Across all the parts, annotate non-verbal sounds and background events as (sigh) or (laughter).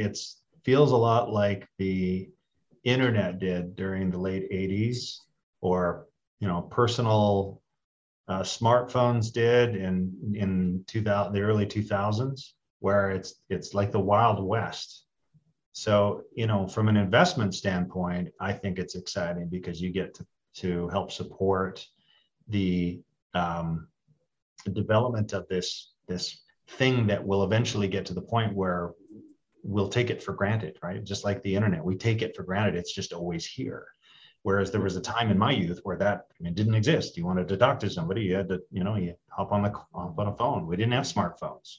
it's feels a lot like the internet did during the late 80s or you know personal uh, smartphones did in in 2000 the early 2000s where it's it's like the wild west. So you know from an investment standpoint i think it's exciting because you get to, to help support the um, the development of this this thing that will eventually get to the point where we'll take it for granted, right? Just like the internet, we take it for granted. It's just always here. Whereas there was a time in my youth where that I mean, didn't exist. You wanted to talk to somebody, you had to, you know, you hop on the hop on a phone. We didn't have smartphones.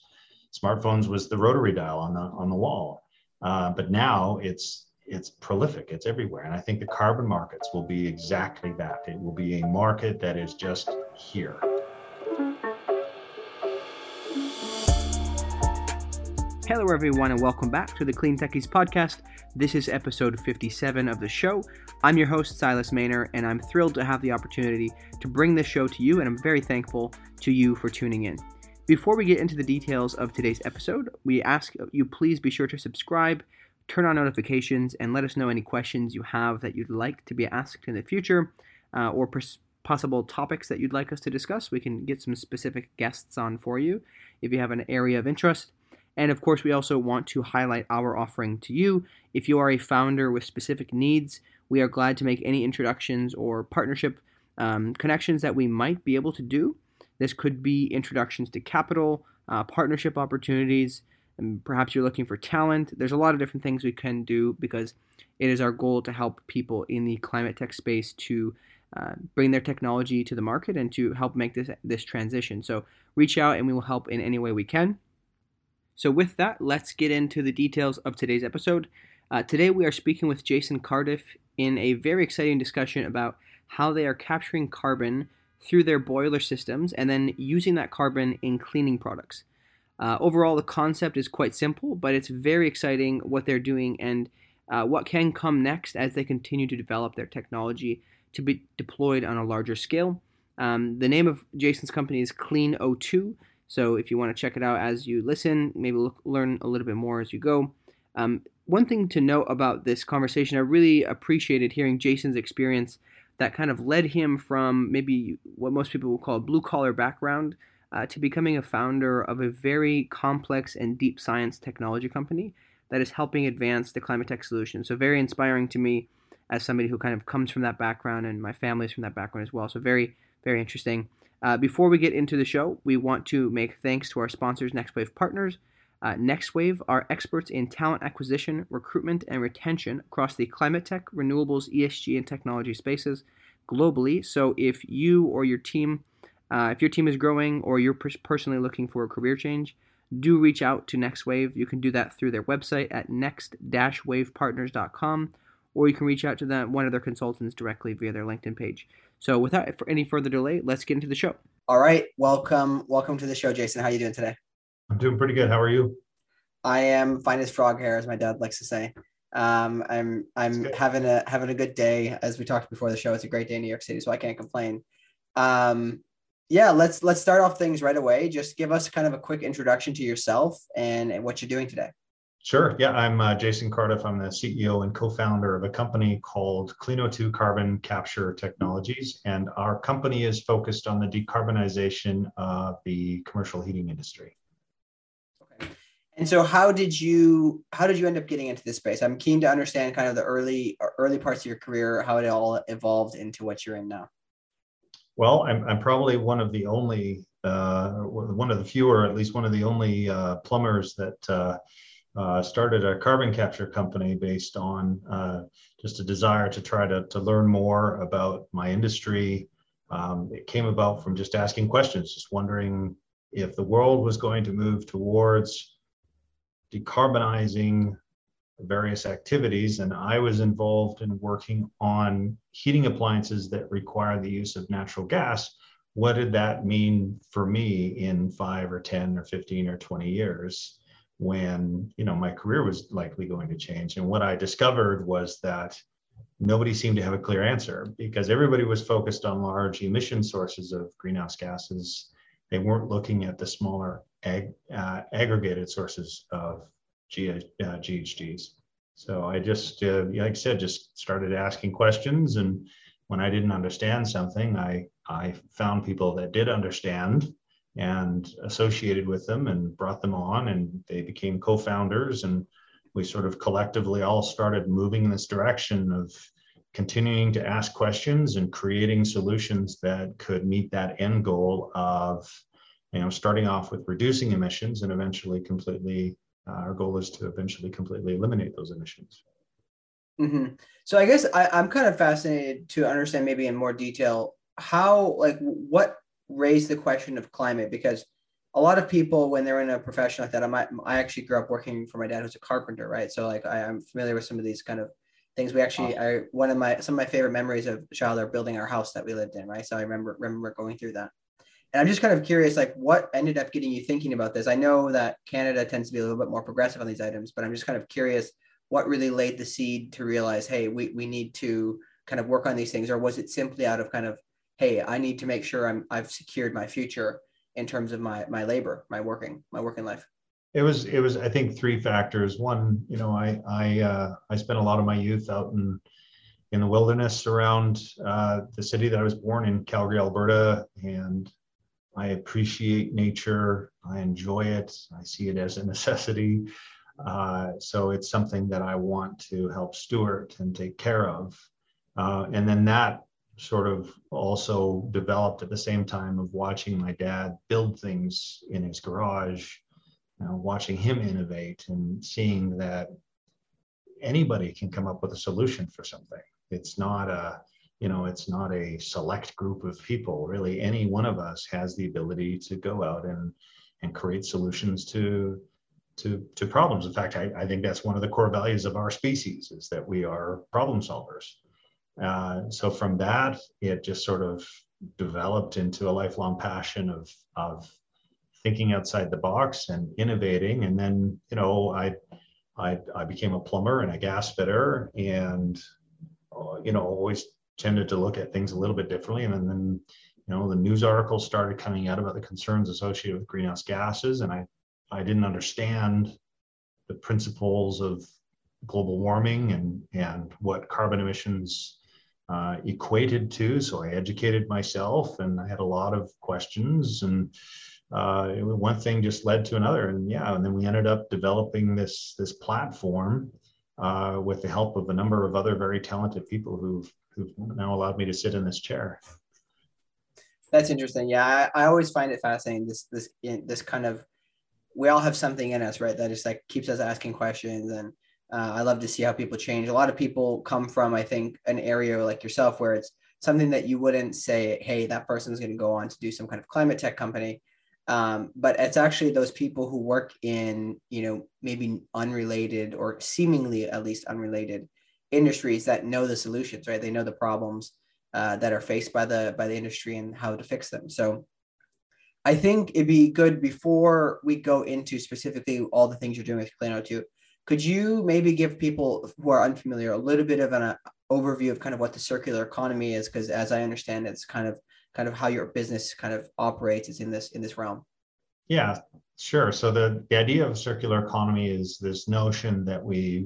Smartphones was the rotary dial on the on the wall. Uh, but now it's it's prolific. It's everywhere, and I think the carbon markets will be exactly that. It will be a market that is just here. Hello, everyone, and welcome back to the Clean Techies podcast. This is episode 57 of the show. I'm your host, Silas Mähner, and I'm thrilled to have the opportunity to bring this show to you, and I'm very thankful to you for tuning in. Before we get into the details of today's episode, we ask you please be sure to subscribe, turn on notifications, and let us know any questions you have that you'd like to be asked in the future uh, or pers- possible topics that you'd like us to discuss. We can get some specific guests on for you if you have an area of interest. And of course, we also want to highlight our offering to you. If you are a founder with specific needs, we are glad to make any introductions or partnership um, connections that we might be able to do. This could be introductions to capital, uh, partnership opportunities, and perhaps you're looking for talent. There's a lot of different things we can do because it is our goal to help people in the climate tech space to uh, bring their technology to the market and to help make this this transition. So reach out and we will help in any way we can. So, with that, let's get into the details of today's episode. Uh, today, we are speaking with Jason Cardiff in a very exciting discussion about how they are capturing carbon through their boiler systems and then using that carbon in cleaning products. Uh, overall, the concept is quite simple, but it's very exciting what they're doing and uh, what can come next as they continue to develop their technology to be deployed on a larger scale. Um, the name of Jason's company is Clean O2. So if you want to check it out as you listen, maybe look, learn a little bit more as you go. Um, one thing to note about this conversation, I really appreciated hearing Jason's experience that kind of led him from maybe what most people would call a blue collar background uh, to becoming a founder of a very complex and deep science technology company that is helping advance the climate tech solution. So, very inspiring to me as somebody who kind of comes from that background, and my family is from that background as well. So, very, very interesting. Uh, before we get into the show, we want to make thanks to our sponsors, NextWave Partners. Uh, NextWave are experts in talent acquisition, recruitment, and retention across the climate tech, renewables, ESG, and technology spaces globally. So if you or your team, uh, if your team is growing or you're personally looking for a career change, do reach out to NextWave. You can do that through their website at next-wavepartners.com, or you can reach out to them, one of their consultants directly via their LinkedIn page. So without any further delay, let's get into the show. All right, welcome, welcome to the show, Jason. How are you doing today? I'm doing pretty good. How are you? I am fine as frog hair, as my dad likes to say. Um, I'm I'm having a having a good day. As we talked before the show, it's a great day in New York City, so I can't complain. Um, yeah, let's let's start off things right away. Just give us kind of a quick introduction to yourself and what you're doing today. Sure. Yeah, I'm uh, Jason Cardiff. I'm the CEO and co-founder of a company called CleanO2 Carbon Capture Technologies, and our company is focused on the decarbonization of the commercial heating industry. Okay. And so, how did you how did you end up getting into this space? I'm keen to understand kind of the early early parts of your career, how it all evolved into what you're in now. Well, I'm, I'm probably one of the only, uh, one of the fewer, at least one of the only uh, plumbers that uh, started a carbon capture company based on uh, just a desire to try to, to learn more about my industry. Um, it came about from just asking questions, just wondering if the world was going to move towards decarbonizing various activities. And I was involved in working on heating appliances that require the use of natural gas. What did that mean for me in five or 10 or 15 or 20 years? When you know my career was likely going to change and what i discovered was that nobody seemed to have a clear answer because everybody was focused on large emission sources of greenhouse gases they weren't looking at the smaller ag, uh, aggregated sources of G, uh, GHGs. So I just, uh, like I said, just started asking questions. And when I didn't understand something, I, I found people that did understand and associated with them and brought them on and they became co-founders and we sort of collectively all started moving in this direction of continuing to ask questions and creating solutions that could meet that end goal of you know starting off with reducing emissions and eventually completely uh, our goal is to eventually completely eliminate those emissions mm-hmm. so i guess I, i'm kind of fascinated to understand maybe in more detail how like what raised the question of climate because a lot of people when they're in a profession like that i might i actually grew up working for my dad who's a carpenter right? So like I, am familiar with some of these kind of things. We actually i one of my some of my favorite memories of childhood building our house that we lived in right? So i remember remember going through that. And i'm just kind of curious like what ended up getting you thinking about this? I know that canada tends to be a little bit more progressive on these items but i'm just kind of curious what really laid the seed to realize hey we, we need to kind of work on these things or was it simply out of kind of hey i need to make sure i'm i've secured my future in terms of my my labor, my working my working life? It was it was I think three factors. One, you know, I I uh, I spent a lot of my youth out in in the wilderness around uh, the city that I was born in, Calgary, Alberta, and I appreciate nature. I enjoy it. I see it as a (laughs) necessity. Uh, so it's something that I want to help steward and take care of. Uh, and then that sort of also developed at the same time of watching my dad build things in his garage, you know, watching him innovate and seeing that anybody can come up with a solution for something. It's not a, you know, it's not a select group of people. Really, any one of us has the ability to go out and and create solutions to to to problems. In fact, I, I think that's one of the core values of our species is that we are problem solvers. Uh, so from that, it just sort of developed into a lifelong passion of of thinking outside the box and innovating. And then, you know, I I, I became a plumber and a gas fitter, and uh, you know, always tended to look at things a little bit differently. And then, you know, the news articles started coming out about the concerns associated with greenhouse gases, and I I didn't understand the principles of global warming and and what carbon emissions uh, equated to. So I educated myself and I had a lot of questions and uh, one thing just led to another. And yeah, and then we ended up developing this, this platform uh, with the help of a number of other very talented people who've, who've now allowed me to sit in this chair. That's interesting. Yeah, I, I always find it fascinating. This this this kind of we all have something in us, right? That just like keeps us asking questions and uh, I love to see how people change. A lot of people come from, I think, an area like yourself where it's something that you wouldn't say, hey, that person's going to go on to do some kind of climate tech company. Um, but it's actually those people who work in, you know, maybe unrelated or seemingly at least unrelated industries that know the solutions, right? They know the problems uh, that are faced by the by the industry and how to fix them. So I think it'd be good before we go into specifically all the things you're doing with Clean O2 could you maybe give people who are unfamiliar a little bit of an uh, overview of kind of what the circular economy is? Because as I understand, it's kind of kind of how your business kind of operates is in this in this realm. Yeah, sure. So the, the idea of circular economy is this notion that we,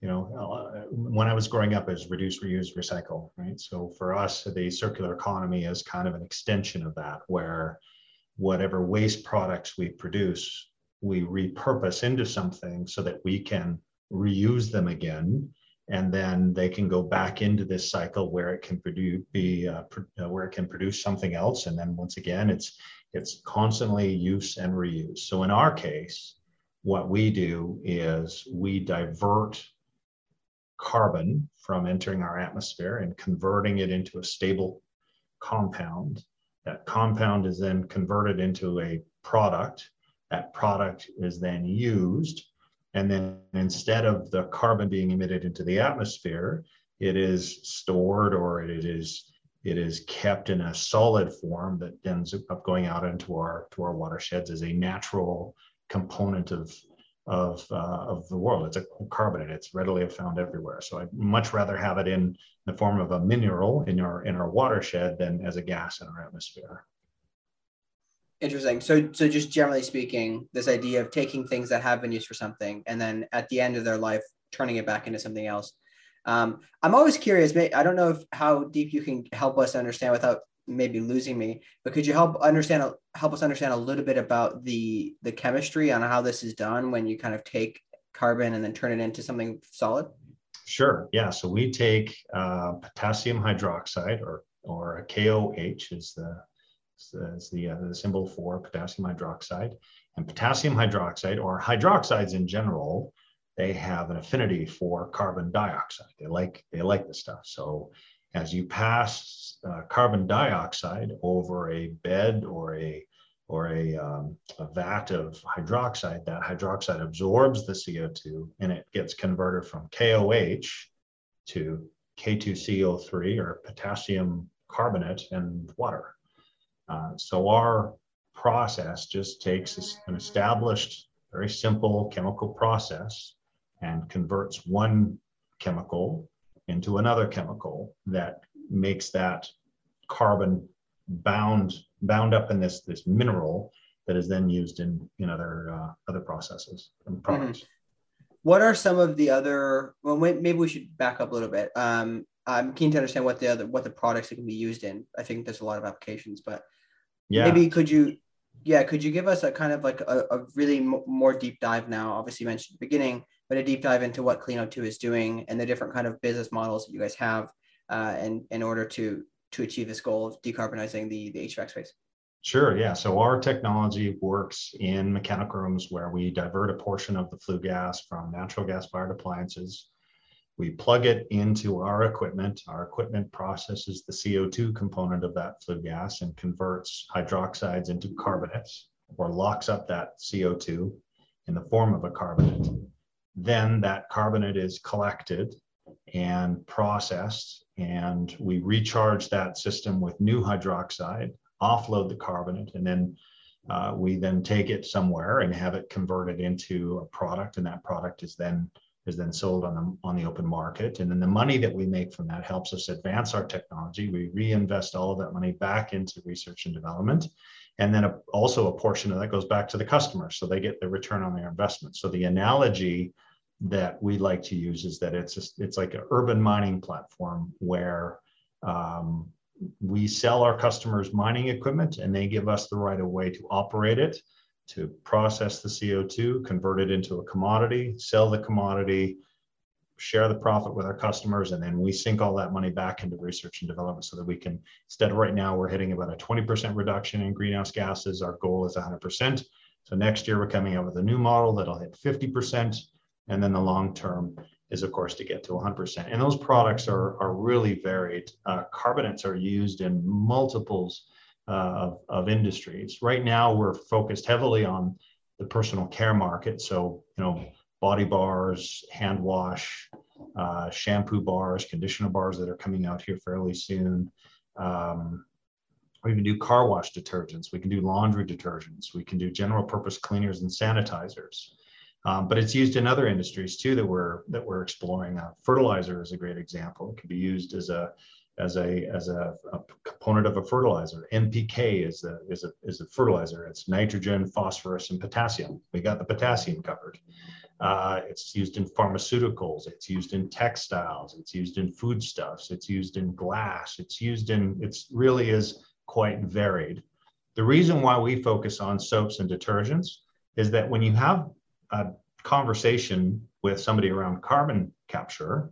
you know, uh, when I was growing up, is reduce, reuse, recycle, right? So for us, the circular economy is kind of an extension of that, where whatever waste products we produce we repurpose into something so that we can reuse them again and then they can go back into this cycle where it can produce be uh, uh, where it can produce something else and then once again it's it's constantly use and reuse. So in our case what we do is we divert carbon from entering our atmosphere and converting it into a stable compound. That compound is then converted into a product that product is then used. And then instead of the carbon being emitted into the atmosphere, it is stored or it is it is kept in a solid form that ends up going out into our to our watersheds as a natural component of of uh, of the world. It's a carbonate. It's readily found everywhere. So I'd much rather have it in the form of a mineral in our in our watershed than as a gas in our atmosphere. Interesting. So, so just generally speaking, this idea of taking things that have been used for something and then at the end of their life turning it back into something else. Um, I'm always curious. I don't know if how deep you can help us understand without maybe losing me, but could you help understand help us understand a little bit about the the chemistry on how this is done when you kind of take carbon and then turn it into something solid? Sure. Yeah. So we take uh, potassium hydroxide, or or a KOH is the is the, uh, the symbol for potassium hydroxide, and potassium hydroxide or hydroxides in general. They have an affinity for carbon dioxide. They like they like the stuff. So as you pass uh, carbon dioxide over a bed or a or a, um, a, vat of hydroxide, that hydroxide absorbs the CO2 and it gets converted from KOH to K2CO3 or potassium carbonate and water. Uh, so our process just takes an established, very simple chemical process and converts one chemical into another chemical that makes that carbon bound bound up in this this mineral that is then used in in other uh, other processes and mm-hmm. products. Mm-hmm. What are some of the other? Well, maybe we should back up a little bit. Um, I'm keen to understand what the other what the products that can be used in. I think there's a lot of applications, but yeah. maybe could you, yeah, could you give us a kind of like a, a really m- more deep dive now? Obviously, you mentioned the beginning, but a deep dive into what Cleano2 is doing and the different kind of business models that you guys have, uh, and in order to to achieve this goal of decarbonizing the, the HVAC space? Sure, yeah. So our technology works in mechanical rooms where we divert a portion of the flue gas from natural gas fired appliances. We plug it into our equipment. Our equipment processes the CO2 component of that flue gas and converts hydroxides into carbonates or locks up that CO2 in the form of a carbonate. Then that carbonate is collected and processed and we recharge that system with new hydroxide, offload the carbonate, and then uh, we then take it somewhere and have it converted into a product, and that product is then is then sold on the on the open market. And then the money that we make from that helps us advance our technology. We reinvest all of that money back into research and development, and then a, also a portion of that goes back to the customer, so they get the return on their investment. So the analogy that we like to use is that it's a, it's like an urban mining platform where um, we sell our customers mining equipment and they give us the right of way to operate it to process the co2 convert it into a commodity sell the commodity share the profit with our customers and then we sink all that money back into research and development so that we can instead of right now we're hitting about a 20% reduction in greenhouse gases our goal is 100% so next year we're coming out with a new model that'll hit 50% and then the long term is, of course, to get to 100%. And those products are, are really varied. Uh, carbonates are used in multiples of, of industries. Right now, we're focused heavily on the personal care market. So, you know, body bars, hand wash, uh, shampoo bars, conditioner bars that are coming out here fairly soon. Um, we can do car wash detergents. We can do laundry detergents. We can do general purpose cleaners and sanitizers. Um, but it's used in other industries too that we're that we're exploring. Uh, fertilizer is a great example. It can be used as a as a as a, a, component of a fertilizer. NPK is a is a is a fertilizer. It's nitrogen, phosphorus, and potassium. We got the potassium covered. Uh, it's used in pharmaceuticals. It's used in textiles. It's used in foodstuffs. It's used in glass. It's used in. It's really is quite varied. The reason why we focus on soaps and detergents is that when you have a conversation with somebody around carbon capture,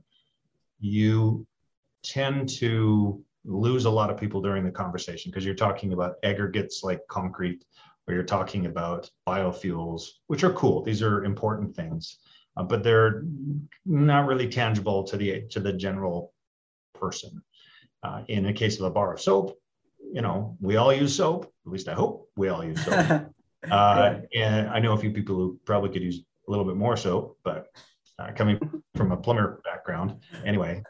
you tend to lose a lot of people during the conversation because you're talking about aggregates like concrete or you're talking about biofuels, which are cool. These are important things, uh, but they're not really tangible to the to the general person. Uh, in the case of a bar of soap, you know, we all use soap. At least I hope we all use soap. (laughs) Uh, and I know a few people who probably could use a little bit more soap, but uh, coming from a plumber background, anyway.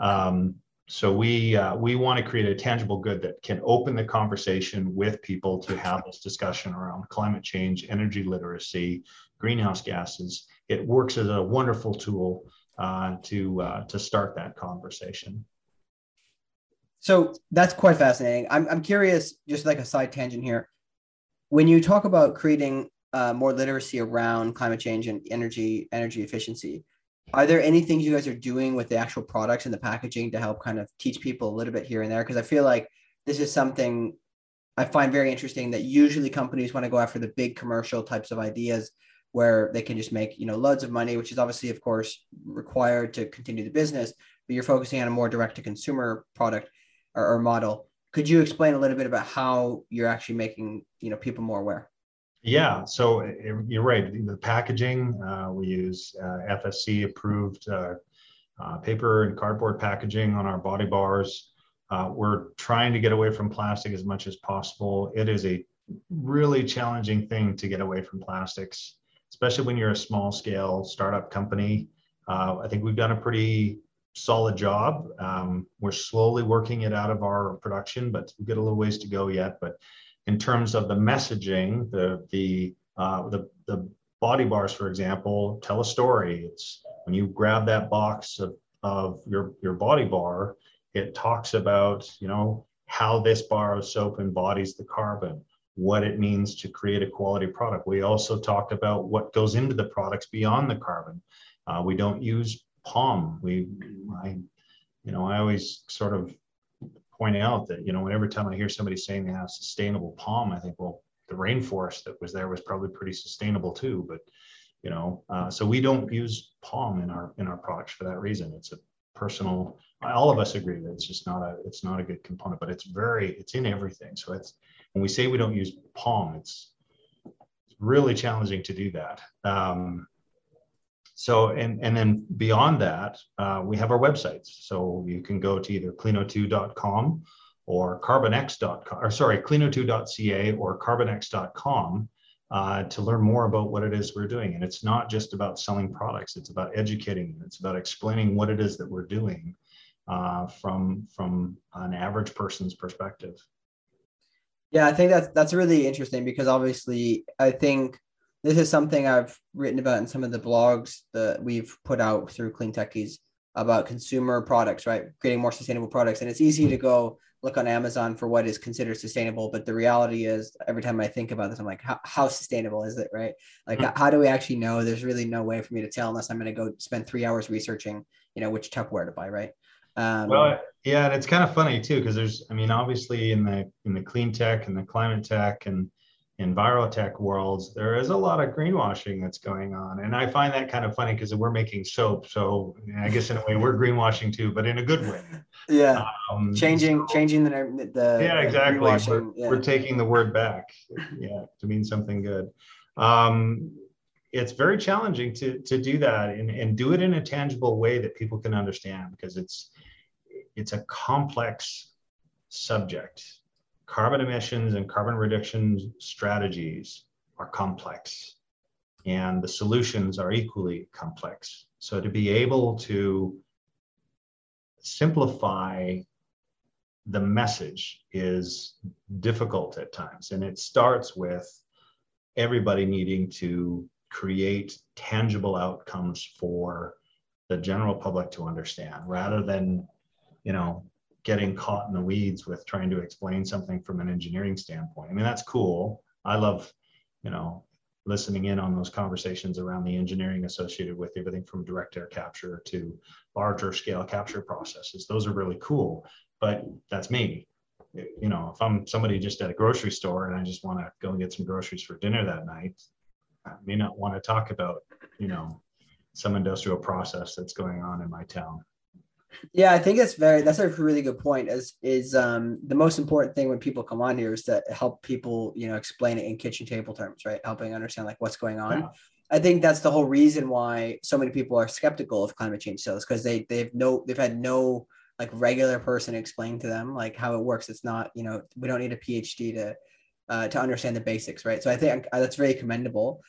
Um, so we uh, we want to create a tangible good that can open the conversation with people to have this discussion around climate change, energy literacy, greenhouse gases. It works as a wonderful tool uh, to uh, to start that conversation. So that's quite fascinating. I'm I'm curious, just like a side tangent here when you talk about creating uh, more literacy around climate change and energy energy efficiency, are there any things you guys are doing with the actual products and the packaging to help kind of teach people a little bit here and there? Because I feel like this is something I find very interesting that usually companies want to go after the big commercial types of ideas where they can just make you know loads of money, which is obviously of course required to continue the business. But you're focusing on a more direct to consumer product or, or model. Could you explain a little bit about how you're actually making you know people more aware? Yeah, so eh, you're right. The packaging uh, we use uh, FSC approved uh, uh, paper and cardboard packaging on our body bars. Uh, we're trying to get away from plastic as much as possible. It is a really challenging thing to get away from plastics, especially when you're a small scale startup company. Uh, I think we've done a pretty solid job. Um, we're slowly working it out of our production, but we've got a little ways to go yet. But in terms of the messaging, the the uh, the the body bars, for example, tell a story. It's when you grab that box of, of your your body bar, it talks about you know how this bar of soap embodies the carbon, what it means to create a quality product. We also talked about what goes into the products beyond the carbon. Uh, we don't use palm. We, I, you know, I always sort of point out that you know every time I hear somebody saying they have sustainable palm, I think, well, the rainforest that was there was probably pretty sustainable too. But you know, uh, so we don't use palm in our in our products for that reason. It's a personal. All of us agree that it's just not a it's not a good component, but it's very it's in everything. So it's when we say we don't use palm, it's really challenging to do that. Um, so, and, and then beyond that, uh, we have our websites. So you can go to either cleano2.com or carbinx.com, or sorry, cleano2.ca or carbinx.com uh, to learn more about what it is we're doing. And it's not just about selling products, it's about educating, it's about explaining what it is that we're doing uh, from, from an average person's perspective. Yeah, I think that's that's really interesting because obviously I think this is something I've written about in some of the blogs that we've put out through Clean Techies about consumer products, right? Creating more sustainable products. And it's easy to go look on Amazon for what is considered sustainable. But the reality is, every time I think about this, I'm like, how, how sustainable is it, right? Like, mm-hmm. how do we actually know? There's really no way for me to tell unless I'm going to go spend three hours researching, you know, which Tupperware to buy, right? Um, well, yeah, and it's kind of funny too because there's, I mean, obviously in the in the clean tech and the climate tech and envirotech worlds, there is a lot of greenwashing that's going on. And I find that kind of funny because we're making soap. So I guess in a way we're greenwashing too, but in a good way. (laughs) Yeah. Um, changing, so, changing the, the yeah, exactly. We're, yeah. we're, taking the word back. Yeah. To mean something good. Um, it's very challenging to, to do that and, and do it in a tangible way that people can understand because it's, it's a complex subject carbon emissions and carbon reduction strategies are complex and the solutions are equally complex. So to be able to simplify the message is difficult at times. And it starts with everybody needing to create tangible outcomes for the general public to understand rather than, you know, getting caught in the weeds with trying to explain something from an engineering standpoint. I mean, that's cool. I love, you know, listening in on those conversations around the engineering associated with everything from direct air capture to larger scale capture processes. Those are really cool, but that's me. You know, if I'm somebody just at a grocery store and I just want to go and get some groceries for dinner that night, I may not want to talk about, you know, some industrial process that's going on in my town. Yeah, I think that's very that's a really good point. Is is um the most important thing when people come on here is to help people, you know, explain it in kitchen table terms, right? Helping understand like what's going on. Yeah. I think that's the whole reason why so many people are skeptical of climate change sales because they they've no they've had no like regular person explain to them like how it works. It's not you know we don't need a PhD to uh, to understand the basics, right? So I think uh, that's very commendable.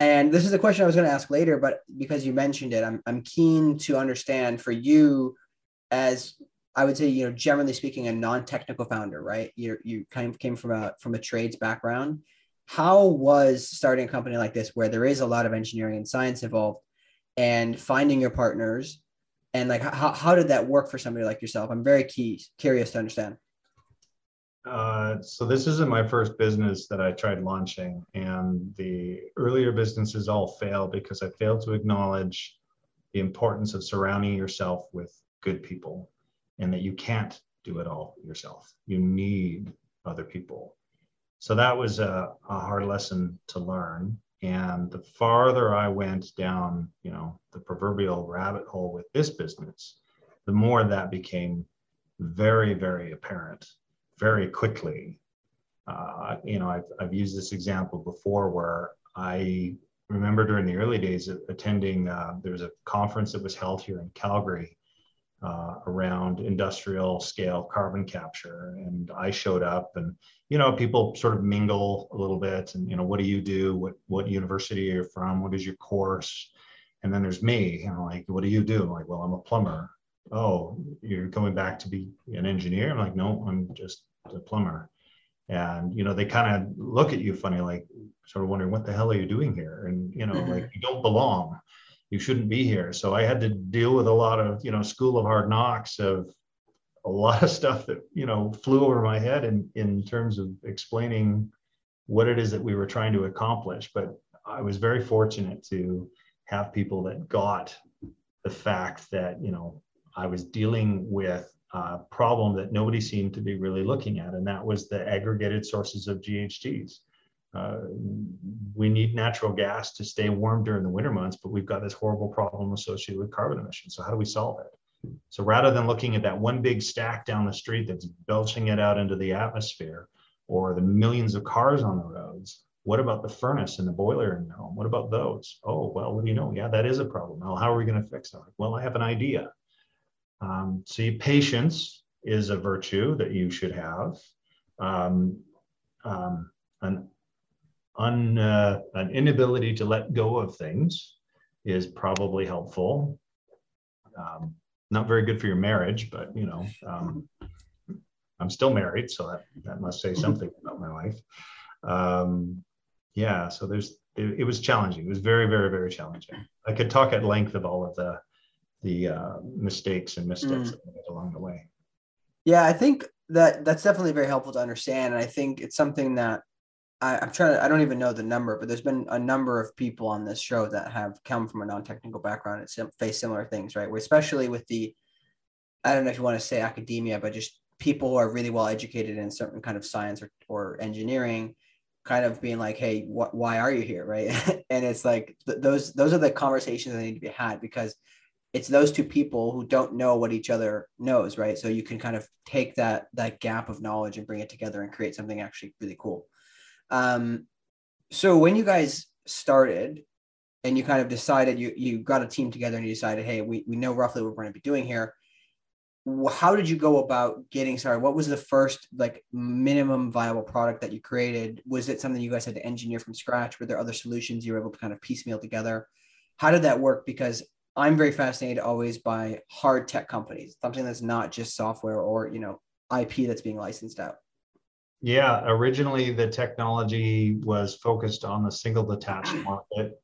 And this is a question I was going to ask later, but because you mentioned it, I'm I'm keen to understand for you as I would say, you know, generally speaking, a non-technical founder, right? You you kind of came from a from a trades background. How was starting a company like this, where there is a lot of engineering and science involved, and finding your partners, and like how how did that work for somebody like yourself? I'm very key curious to understand. uh, so this isn't my first business that I tried launching, and the earlier businesses all failed because I failed to acknowledge the importance of surrounding yourself with good people, and that you can't do it all yourself. You need other people. So that was a, a hard lesson to learn. And the farther I went down, you know, the proverbial rabbit hole with this business, the more that became very, very apparent very quickly. Uh, you know, I've, I've used this example before where I remember during the early days attending, uh, there was a conference that was held here in Calgary uh, around industrial scale carbon capture. And I showed up and, you know, people sort of mingle a little bit and, you know, what do you do? What, what university are you from? What is your course? And then there's me, and I'm like, what do you do? I'm like, well, I'm a plumber oh, you're going back to be an engineer? I'm like, no, I'm just a plumber. And, you know, they kind of look at you funny, like sort of wondering, what the hell are you doing here? And, you know, mm-hmm. like you don't belong. You shouldn't be here. So I had to deal with a lot of, you know, school of hard knocks of a lot of stuff that, you know, flew over my head in, in terms of explaining what it is that we were trying to accomplish. But I was very fortunate to have people that got the fact that, you know, I was dealing with a problem that nobody seemed to be really looking at, and that was the aggregated sources of GHGs. Uh, we need natural gas to stay warm during the winter months, but we've got this horrible problem associated with carbon emissions. So how do we solve it? So rather than looking at that one big stack down the street that's belching it out into the atmosphere, or the millions of cars on the roads, what about the furnace and the boiler in your home? What about those? Oh, well, what do you know? Yeah, that is a problem. Well, how are we going to fix it? Well, I have an idea. Um, see, patience is a virtue that you should have. Um, um, an, un, uh, an inability to let go of things is probably helpful. Um, not very good for your marriage, but you know, um, I'm still married, so that, that must say something (laughs) about my life. Um, yeah, so there's it, it was challenging. It was very, very, very challenging. I could talk at length of all of the the uh, mistakes and missteps mm. that we made along the way. Yeah, I think that that's definitely very helpful to understand. And I think it's something that I, I'm trying to, I don't even know the number, but there's been a number of people on this show that have come from a non-technical background and sim- face similar things, right? Where especially with the, I don't know if you want to say academia, but just people who are really well educated in certain kind of science or, or engineering, kind of being like, hey, wh- why are you here, (laughs) right? and it's like th- those those are the conversations that need to be had because it's those two people who don't know what each other knows right so you can kind of take that that gap of knowledge and bring it together and create something actually really cool um, so when you guys started and you kind of decided you you got a team together and you decided hey we, we know roughly what we're going to be doing here. How did you go about getting started? What was the first like minimum viable product that you created? Was it something you guys had to engineer from scratch? Were there other solutions you were able to kind of piecemeal together? How did that work? Because I'm very fascinated always by hard tech companies, something that's not just software or you know IP that's being licensed out. Yeah, originally the technology was focused on the single detached (clears throat) market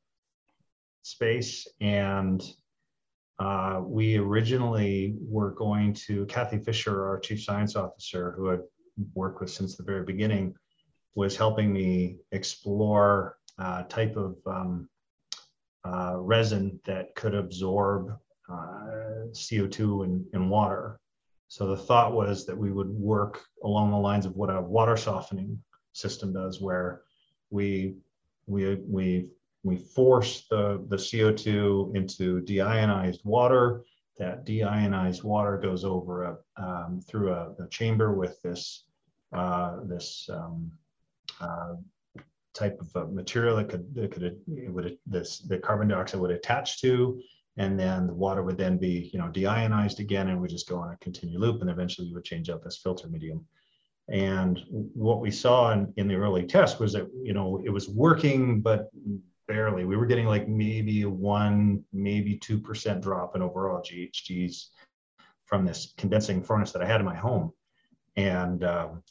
space, and uh, we originally were going to Kathy Fisher, our chief science officer, who I've worked with since the very beginning, was helping me explore uh, type of um, uh, resin that could absorb uh, CO2 in, in water. So the thought was that we would work along the lines of what a water softening system does, where we we we we force the, the CO2 into deionized water. That deionized water goes over a, um, through a, a, chamber with this uh, this um, uh, type of material that could that could it would this the carbon dioxide would attach to and then the water would then be you know deionized again and would just go on a continued loop and eventually you would change out this filter medium. And what we saw in, in the early test was that you know it was working but barely. We were getting like maybe one maybe two percent drop in overall ghgs from this condensing furnace that i had in my home. And um,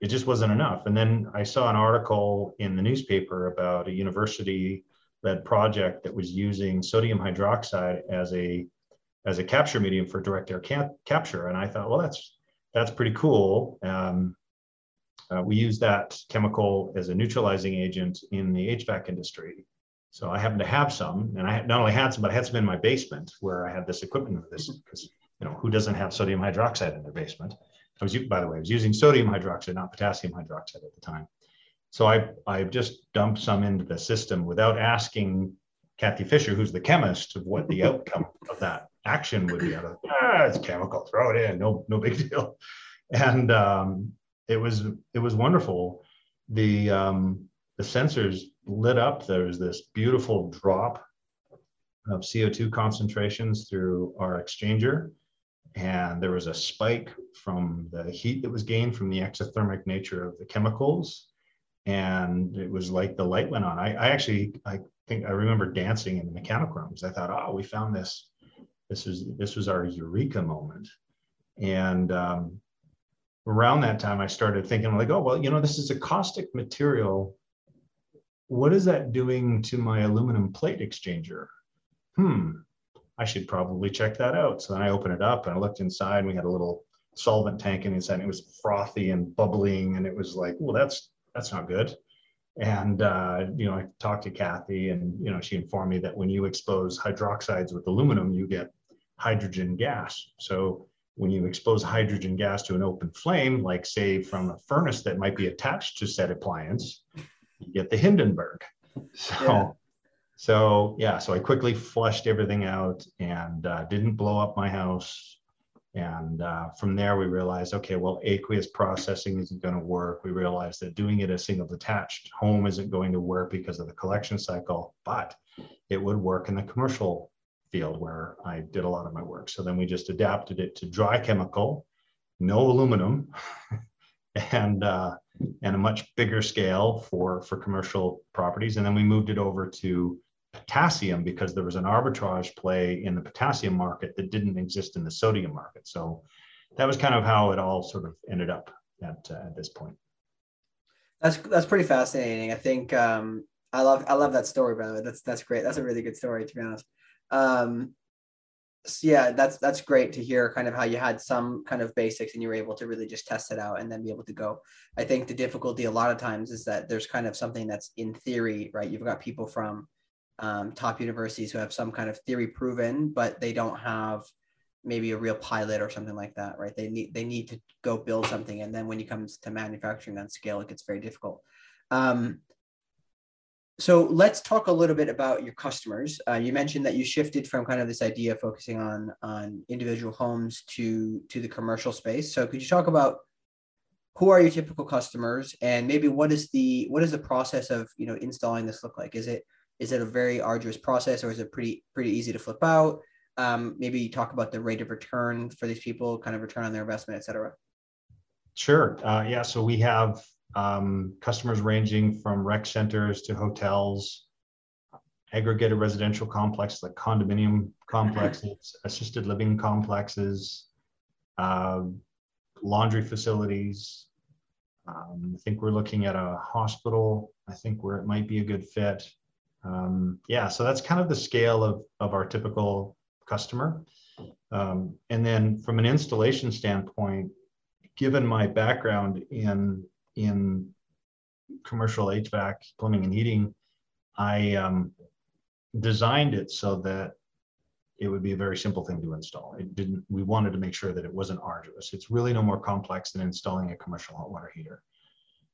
it just wasn't enough. And then I saw an article in the newspaper about a university led project that was using sodium hydroxide as a as a capture medium for direct air cap- capture. And I thought, well, that's that's pretty cool. Um, uh, we use that chemical as a neutralizing agent in the HVAC industry. So I happen to have some, and I not only had some, but I had some in my basement where I had this equipment with this because you know who doesn't have sodium hydroxide in their basement. I was, by the way, I was using sodium hydroxide, not potassium hydroxide at the time. So I I just dumped some into the system without asking Kathy Fisher, who's the chemist, of what the outcome (laughs) of that action would be. Out of ah, it's chemical, throw it in, no no big deal. And um, it was it was wonderful. The um, the sensors lit up. There was this beautiful drop of CO2 concentrations through our exchanger. And there was a spike from the heat that was gained from the exothermic nature of the chemicals. And it was like the light went on. I, I actually, I think I remember dancing in the mechanical rooms. I thought, oh, we found this. This is this was our eureka moment. And um, around that time, I started thinking like, oh, well, you know, this is a caustic material. What is that doing to my aluminum plate exchanger? Hmm, I should probably check that out. So then I opened it up and I looked inside and we had a little solvent tank inside and it was frothy and bubbling. And it was like, well, that's, that's not good. And, uh, you know, I talked to Kathy and, you know, she informed me that when you expose hydroxides with aluminum, you get hydrogen gas. So when you expose hydrogen gas to an open flame, like say from a furnace that might be attached to said appliance, you get the Hindenburg. So, yeah. so yeah, so I quickly flushed everything out and uh, didn't blow up my house. And uh, from there, we realized, okay, well, aqueous processing isn't going to work. We realized that doing it a single detached home isn't going to work because of the collection cycle, but it would work in the commercial field where I did a lot of my work. So then we just adapted it to dry chemical, no aluminum, (laughs) and uh, and a much bigger scale for for commercial properties. And then we moved it over to potassium because there was an arbitrage play in the potassium market that didn't exist in the sodium market. So that was kind of how it all sort of ended up at uh, at this point. That's that's pretty fascinating. I think um, I love I love that story by the way. That's that's great. That's a really good story to be honest. Um, so yeah, that's that's great to hear kind of how you had some kind of basics and you were able to really just test it out and then be able to go. I think the difficulty a lot of times is that there's kind of something that's in theory, right? You've got people from um, top universities who have some kind of theory proven, but they don't have maybe a real pilot or something like that, right? They need they need to go build something, and then when it comes to manufacturing on scale, it gets very difficult. Um, so let's talk a little bit about your customers. Uh, you mentioned that you shifted from kind of this idea of focusing on on individual homes to to the commercial space. So could you talk about who are your typical customers and maybe what is the what is the process of you know installing this look like? Is it is it a very arduous process or is it pretty pretty easy to flip out? Um, maybe talk about the rate of return for these people, kind of return on their investment, et cetera. Sure. Uh, yeah. So we have um, customers ranging from rec centers to hotels, aggregated residential complexes like condominium complexes, (laughs) assisted living complexes, uh, laundry facilities. Um, I think we're looking at a hospital. I think where it might be a good fit. Um, yeah, so that's kind of the scale of, of our typical customer. Um, and then from an installation standpoint, given my background in in commercial HVAC, plumbing and heating, I um, designed it so that it would be a very simple thing to install. It didn't. We wanted to make sure that it wasn't arduous. It's really no more complex than installing a commercial hot water heater.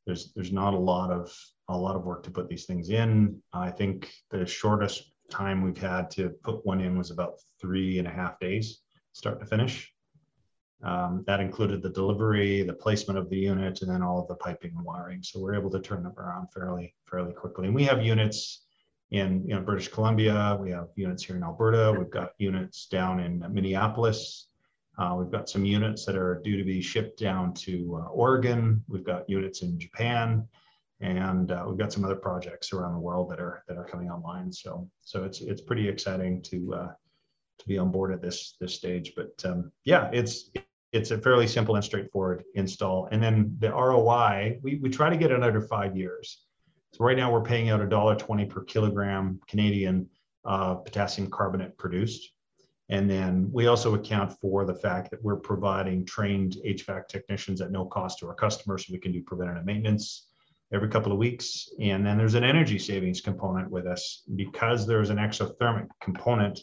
There's there's not a lot of a lot of work to put these things in. I think the shortest time we've had to put one in was about three and a half days, start to finish. Um, that included the delivery, the placement of the unit, and then all of the piping and wiring. So we're able to turn them around fairly, fairly quickly. And we have units in you know, British Columbia. We have units here in Alberta. We've got units down in Minneapolis. Uh, we've got some units that are due to be shipped down to uh, Oregon. We've got units in Japan, and uh, we've got some other projects around the world that are that are coming online. So so it's it's pretty exciting to uh, to be on board at this this stage. But um, yeah, it's it's a fairly simple and straightforward install. And then the ROI, we, we try to get it under five years. So right now we're paying out a dollar twenty per kilogram Canadian uh, potassium carbonate produced. And then we also account for the fact that we're providing trained HVAC technicians at no cost to our customers so we can do preventative maintenance every couple of weeks. And then there's an energy savings component with us because there's an exothermic component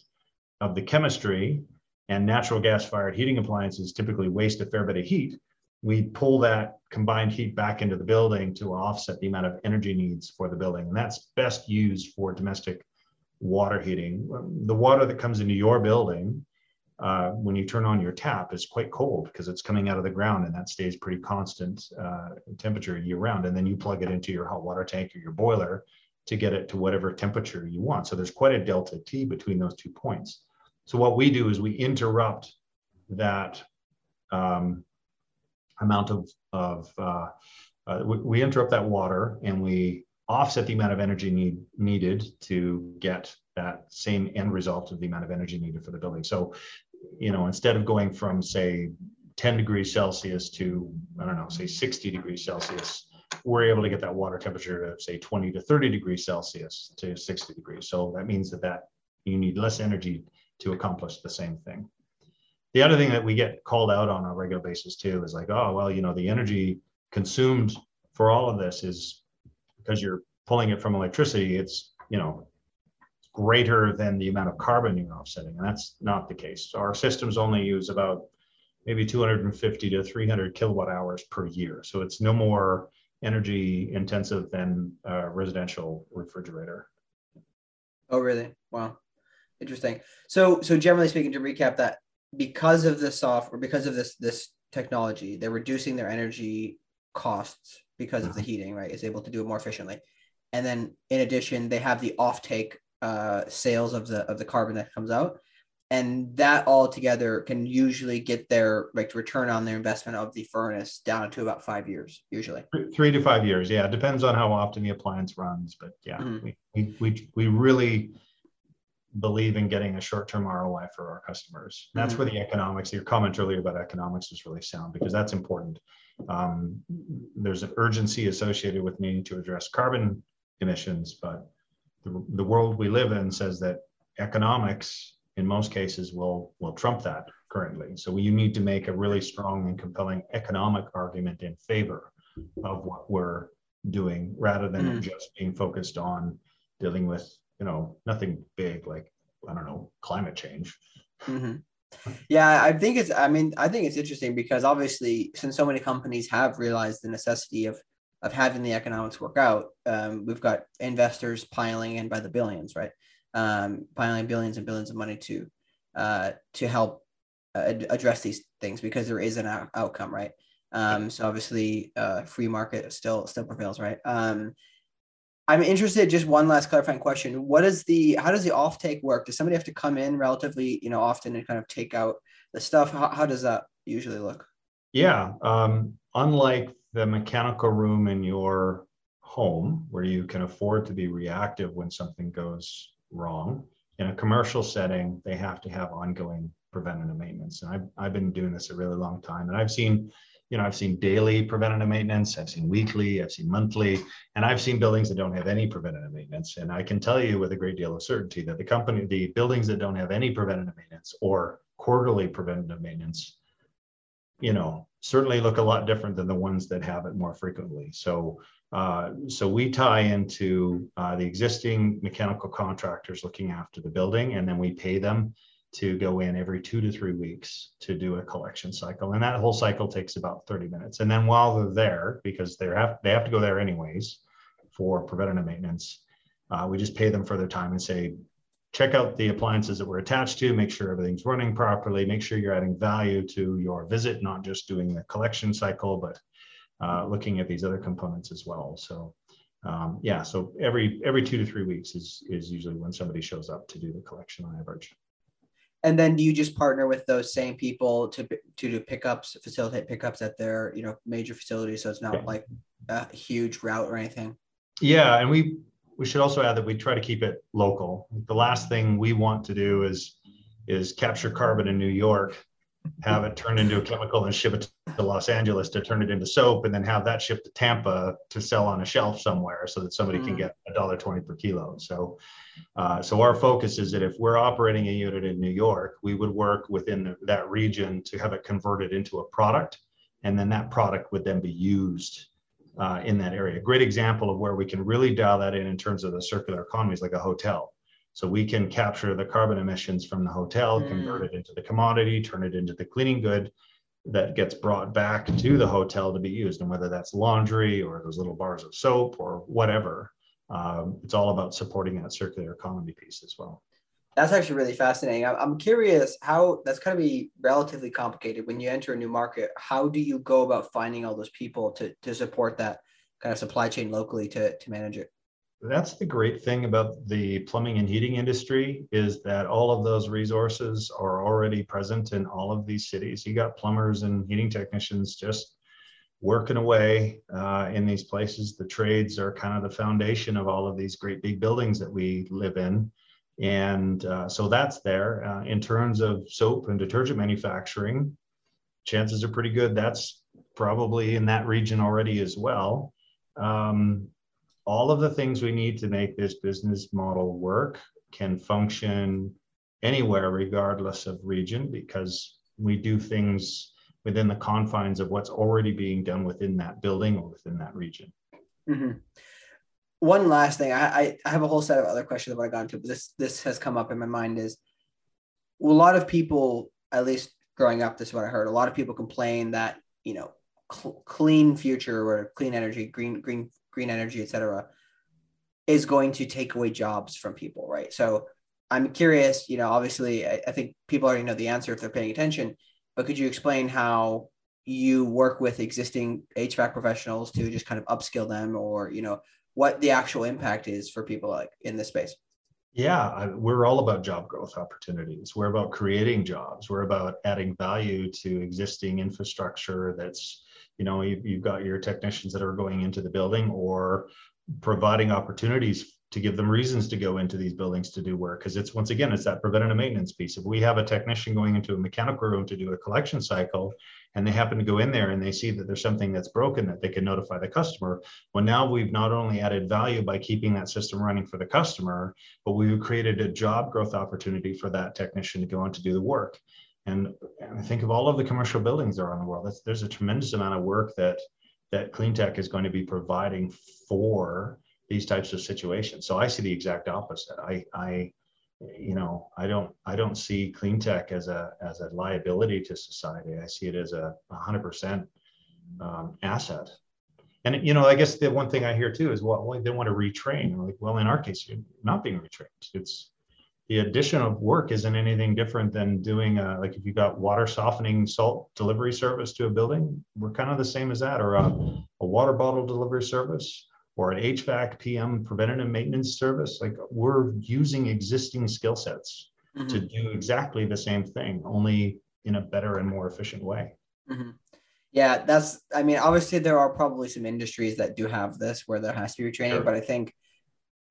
of the chemistry and natural gas fired heating appliances typically waste a fair bit of heat. We pull that combined heat back into the building to offset the amount of energy needs for the building. And that's best used for domestic water heating. The water that comes into your building uh, when you turn on your tap is quite cold because it's coming out of the ground and that stays pretty constant uh, temperature year round. And then you plug it into your hot water tank or your boiler to get it to whatever temperature you want. So there's quite a delta T between those two points. So what we do is we interrupt that um, amount of, of uh, uh we, we interrupt that water and we offset the amount of energy need, needed to get that same end result of the amount of energy needed for the building. So, you know, instead of going from say 10 degrees Celsius to, I don't know, say 60 degrees Celsius, we're able to get that water temperature to say 20 to 30 degrees Celsius to 60 degrees. So that means that, that you need less energy to accomplish the same thing. The other thing that we get called out on a regular basis too is like, oh, well, you know, the energy consumed for all of this is because you're pulling it from electricity, it's, you know, greater than the amount of carbon you're offsetting. And that's not the case. So our systems only use about maybe 250 to 300 kilowatt hours per year. So it's no more energy intensive than a residential refrigerator. Oh, really? Wow. Interesting. So, so generally speaking, to recap that, because of the software, because of this this technology, they're reducing their energy costs because of the mm-hmm. heating, right? Is able to do it more efficiently. And then in addition, they have the offtake uh, sales of the of the carbon that comes out, and that all together can usually get their like return on their investment of the furnace down to about five years, usually. Three to five years, yeah. It depends on how often the appliance runs, but yeah, mm-hmm. we, we we we really believe in getting a short-term ROI for our customers. that's mm-hmm. where the economics, your comment earlier about economics is really sound because that's important. Um, there's an urgency associated with needing to address carbon emissions, but the, the world we live in says that economics in most cases will will trump that currently. So you need to make a really strong and compelling economic argument in favor of what we're doing rather than mm. just being focused on dealing with you know nothing big like I don't know climate change. Mm-hmm. Yeah, I think it's. I mean, I think it's interesting because obviously, since so many companies have realized the necessity of of having the economics work out, um, we've got investors piling in by the billions, right? Um, piling billions and billions of money to uh, to help uh, address these things because there is an out- outcome, right? Um, so obviously, uh, free market still still prevails, right? Um, I'm interested. Just one last clarifying question: What is the how does the offtake work? Does somebody have to come in relatively, you know, often and kind of take out the stuff? How, how does that usually look? Yeah, um, unlike the mechanical room in your home, where you can afford to be reactive when something goes wrong, in a commercial setting, they have to have ongoing preventative maintenance. And I've, I've been doing this a really long time, and I've seen you know, I've seen daily preventative maintenance, I've seen weekly, I've seen monthly, and I've seen buildings that don't have any preventative maintenance. And I can tell you with a great deal of certainty that the company, the buildings that don't have any preventative maintenance or quarterly preventative maintenance, you know, certainly look a lot different than the ones that have it more frequently. So, uh, so we tie into uh, the existing mechanical contractors looking after the building, and then we pay them to go in every two to three weeks to do a collection cycle. And that whole cycle takes about 30 minutes. And then while they're there, because they have they have to go there anyways for preventative maintenance, uh, we just pay them for their time and say, check out the appliances that we're attached to, make sure everything's running properly, make sure you're adding value to your visit, not just doing the collection cycle, but uh, looking at these other components as well. So um, yeah, so every every two to three weeks is is usually when somebody shows up to do the collection on average and then do you just partner with those same people to to do pickups facilitate pickups at their you know major facilities? So it's not like a huge route or anything? Yeah and we we should also add that we try to keep it local. The last thing we want to do is is capture carbon in new york have it turned into a chemical and ship it to Los Angeles to turn it into soap, and then have that shipped to Tampa to sell on a shelf somewhere, so that somebody mm. can get a dollar twenty per kilo. So, uh, so our focus is that if we're operating a unit in New York, we would work within that region to have it converted into a product, and then that product would then be used uh, in that area. A great example of where we can really dial that in in terms of the circular economy is like a hotel. So we can capture the carbon emissions from the hotel, mm. convert it into the commodity, turn it into the cleaning good that gets brought back to the hotel to be used. And whether that's laundry or those little bars of soap or whatever, um, it's all about supporting that circular economy piece as well. That's actually really fascinating. I'm curious how that's going to be relatively complicated when you enter a new market. How do you go about finding all those people to, to support that kind of supply chain locally to, to manage it? That's the great thing about the plumbing and heating industry is that all of those resources are already present in all of these cities. You got plumbers and heating technicians just working away uh, in these places. The trades are kind of the foundation of all of these great big buildings that we live in. And uh, so that's there. Uh, in terms of soap and detergent manufacturing, chances are pretty good that's probably in that region already as well. Um, all of the things we need to make this business model work can function anywhere, regardless of region, because we do things within the confines of what's already being done within that building or within that region. Mm-hmm one last thing, I, I have a whole set of other questions that I to into, but this this has come up in my mind is a lot of people, at least growing up, this is what I heard. A lot of people complain that you know cl- clean future or clean energy, green green green energy, etc., is going to take away jobs from people, right? So I'm curious. You know, obviously, I, I think people already know the answer if they're paying attention, but could you explain how you work with existing HVAC professionals to just kind of upskill them, or you know what the actual impact is for people like in this space. Yeah, we're all about job growth opportunities. We're about creating jobs. We're about adding value to existing infrastructure that's, you know, you've, you've got your technicians that are going into the building or providing opportunities to give them reasons to go into these buildings to do work. Because it's once again it's that preventative maintenance piece. If we have a technician going into a mechanical room to do a collection cycle and they happen to go in there and they see that there's something that's broken that they can notify the customer well now we've not only added value by keeping that system running for the customer but we've created a job growth opportunity for that technician to go on to do the work and I think of all of the commercial buildings around the world there's a tremendous amount of work that that clean tech is going to be providing for these types of situations. So I see the exact opposite. I, I, you know, I don't, I don't see clean tech as a as a liability to society. I see it as a hundred percent um, asset. And you know, I guess the one thing I hear too is, well, they want to retrain. Like, well, in our case, you're not being retrained. It's the addition of work isn't anything different than doing a, like if you got water softening salt delivery service to a building, we're kind of the same as that, or a, a water bottle delivery service or an HVAC PM preventative maintenance service, like we're using existing skill sets mm-hmm. to do exactly the same thing, only in a better and more efficient way. Mm-hmm. Yeah, that's, I mean, obviously there are probably some industries that do have this where there has to be training, sure. but I think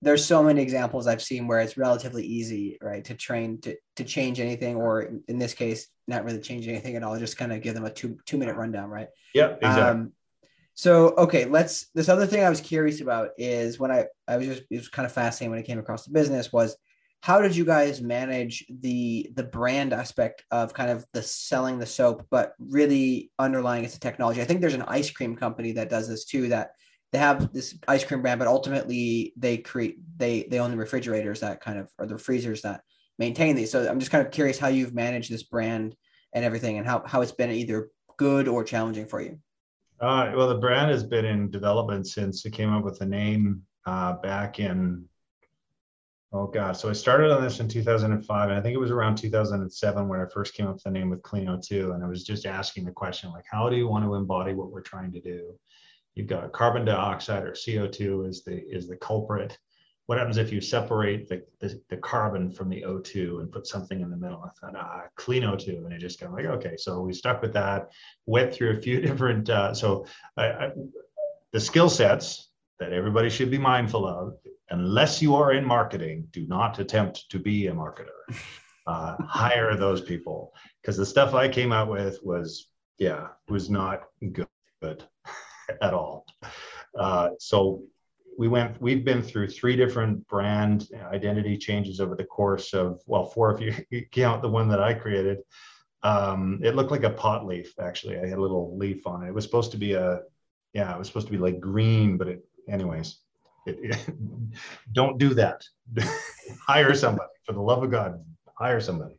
there's so many examples I've seen where it's relatively easy, right, to train to, to change anything, or in this case, not really change anything at all, just kind of give them a two two minute rundown, right? Yeah, exactly. Um, so okay, let's. This other thing I was curious about is when I I was just it was kind of fascinating when I came across the business was how did you guys manage the the brand aspect of kind of the selling the soap, but really underlying it's a technology. I think there's an ice cream company that does this too. That they have this ice cream brand, but ultimately they create they they own the refrigerators that kind of or the freezers that maintain these. So I'm just kind of curious how you've managed this brand and everything, and how how it's been either good or challenging for you. Uh, well, the brand has been in development since it came up with the name uh, back in, oh God. So I started on this in 2005, and I think it was around 2007 when I first came up with the name with Clean O2. And I was just asking the question, like, how do you want to embody what we're trying to do? You've got carbon dioxide or CO2 is the is the culprit what happens if you separate the, the, the, carbon from the O2 and put something in the middle? I thought, ah, clean O2. And it just kind of like, okay, so we stuck with that, went through a few (laughs) different, uh, so I, I, the skill sets that everybody should be mindful of, unless you are in marketing, do not attempt to be a marketer. (laughs) uh, hire those people because the stuff I came out with was, yeah, was not good, good (laughs) (laughs) at all. Uh, so we went, we've been through three different brand identity changes over the course of, well, four if you (laughs) count the one that I created. Um, it looked like a pot leaf, actually. I had a little leaf on it. It was supposed to be a, yeah, it was supposed to be like green, but it, anyways, it, it, (laughs) don't do that. hire somebody for the love of God, hire somebody.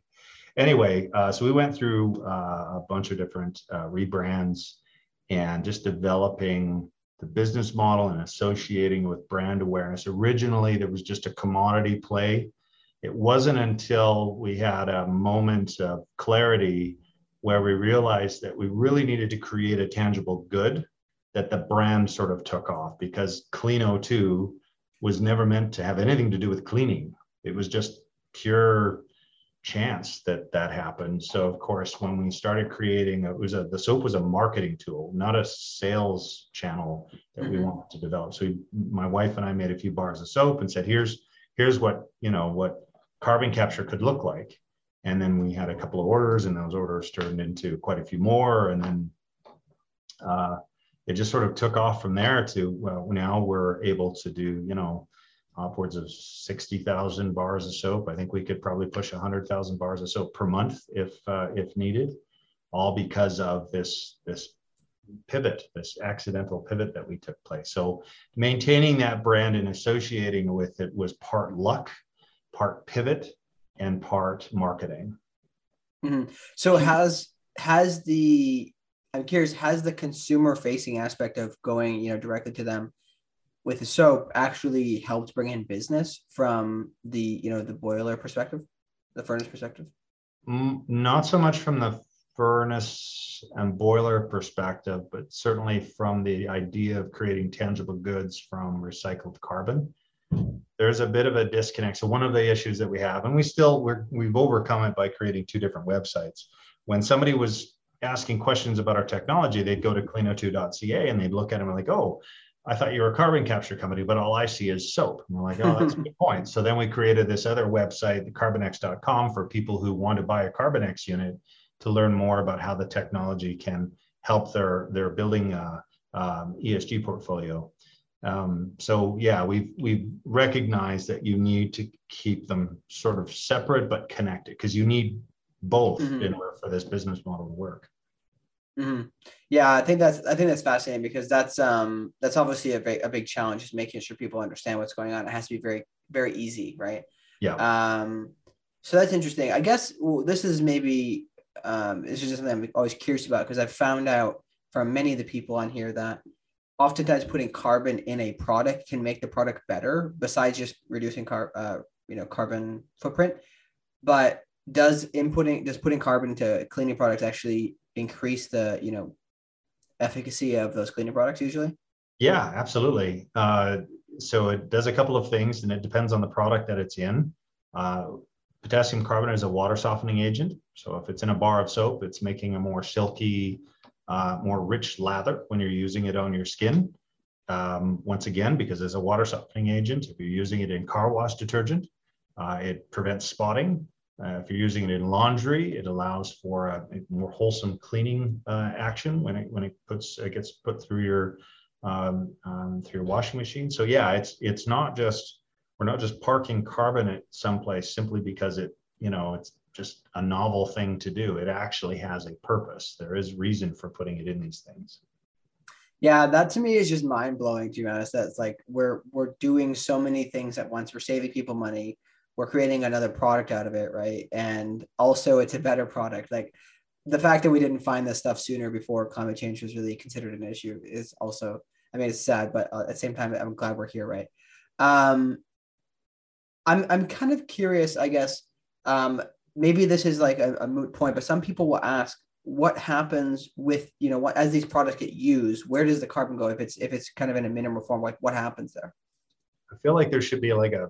Anyway, uh, so we went through uh, a bunch of different uh, rebrands and just developing the business model and associating with brand awareness. Originally, there was just a commodity play. It wasn't until we had a moment of clarity where we realized that we really needed to create a tangible good that the brand sort of took off because Clean O2 was never meant to have anything to do with cleaning. It was just pure chance that that happened. So of course, when we started creating, it was a the soap was a marketing tool, not a sales channel that mm-hmm. we wanted to develop. So we, my wife and I made a few bars of soap and said, here's here's what you know what carbon capture could look like. And then we had a couple of orders, and those orders turned into quite a few more, and then. Uh, it just sort of took off from there to well now we're able to do you know upwards of 60,000 bars of soap. I think we could probably push 100,000 bars of soap per month if uh, if needed, all because of this this pivot, this accidental pivot that we took place. So maintaining that brand and associating with it was part luck, part pivot, and part marketing. Mm-hmm. So has has the I'm curious, has the consumer facing aspect of going, you know, directly to them with the soap actually helped bring in business from the you know the boiler perspective the furnace perspective? Mm, not so much from the furnace and boiler perspective but certainly from the idea of creating tangible goods from recycled carbon. There's a bit of a disconnect. So one of the issues that we have and we still we're, we've overcome it by creating two different websites. When somebody was asking questions about our technology they'd go to cleano2.ca and they'd look at them and like oh I thought you were a carbon capture company, but all I see is soap. And we're like, oh, that's a (laughs) good point. So then we created this other website, carbinx.com, for people who want to buy a CARBiNX unit to learn more about how the technology can help their their building uh, um, ESG portfolio. Um, so yeah, we've we've recognized that you need to keep them sort of separate but connected because you need both mm-hmm. in order for this business model to work. Mm-hmm. Yeah, I think that's I think that's fascinating because that's um that's obviously a big a big challenge is making sure people understand what's going on. It has to be very very easy, right? Yeah. Um, so that's interesting. I guess well, this is maybe um this is just something I'm always curious about because I've found out from many of the people on here that oftentimes putting carbon in a product can make the product better besides just reducing car uh, you know carbon footprint but does inputting does putting carbon into cleaning products actually increase the you know efficacy of those cleaning products usually? Yeah, absolutely. Uh, so it does a couple of things, and it depends on the product that it's in. Uh, potassium carbonate is a water softening agent. So if it's in a bar of soap, it's making a more silky, uh, more rich lather when you're using it on your skin. Um, once again, because it's a water softening agent, if you're using it in car wash detergent, uh, it prevents spotting. Uh, if you're using it in laundry, it allows for a, a more wholesome cleaning uh, action when it when it puts it gets put through your um, um, through your washing machine. So yeah, it's it's not just we're not just parking carbonate someplace simply because it you know it's just a novel thing to do. It actually has a purpose. There is reason for putting it in these things. Yeah, that to me is just mind blowing. To be honest, that's like we're we're doing so many things at once. We're saving people money we're creating another product out of it, right? And also, it's a better product. Like the fact that we didn't find this stuff sooner before climate change was really considered an issue is also, I mean, it's sad, but uh, at the same time, I'm glad we're here, right? Um, I'm I'm kind of curious, I guess. Um, maybe this is like a, a moot point, but some people will ask, what happens with you know what as these products get used where does the carbon go if it's if it's kind of in a minimal form like what happens there i feel like there should be like a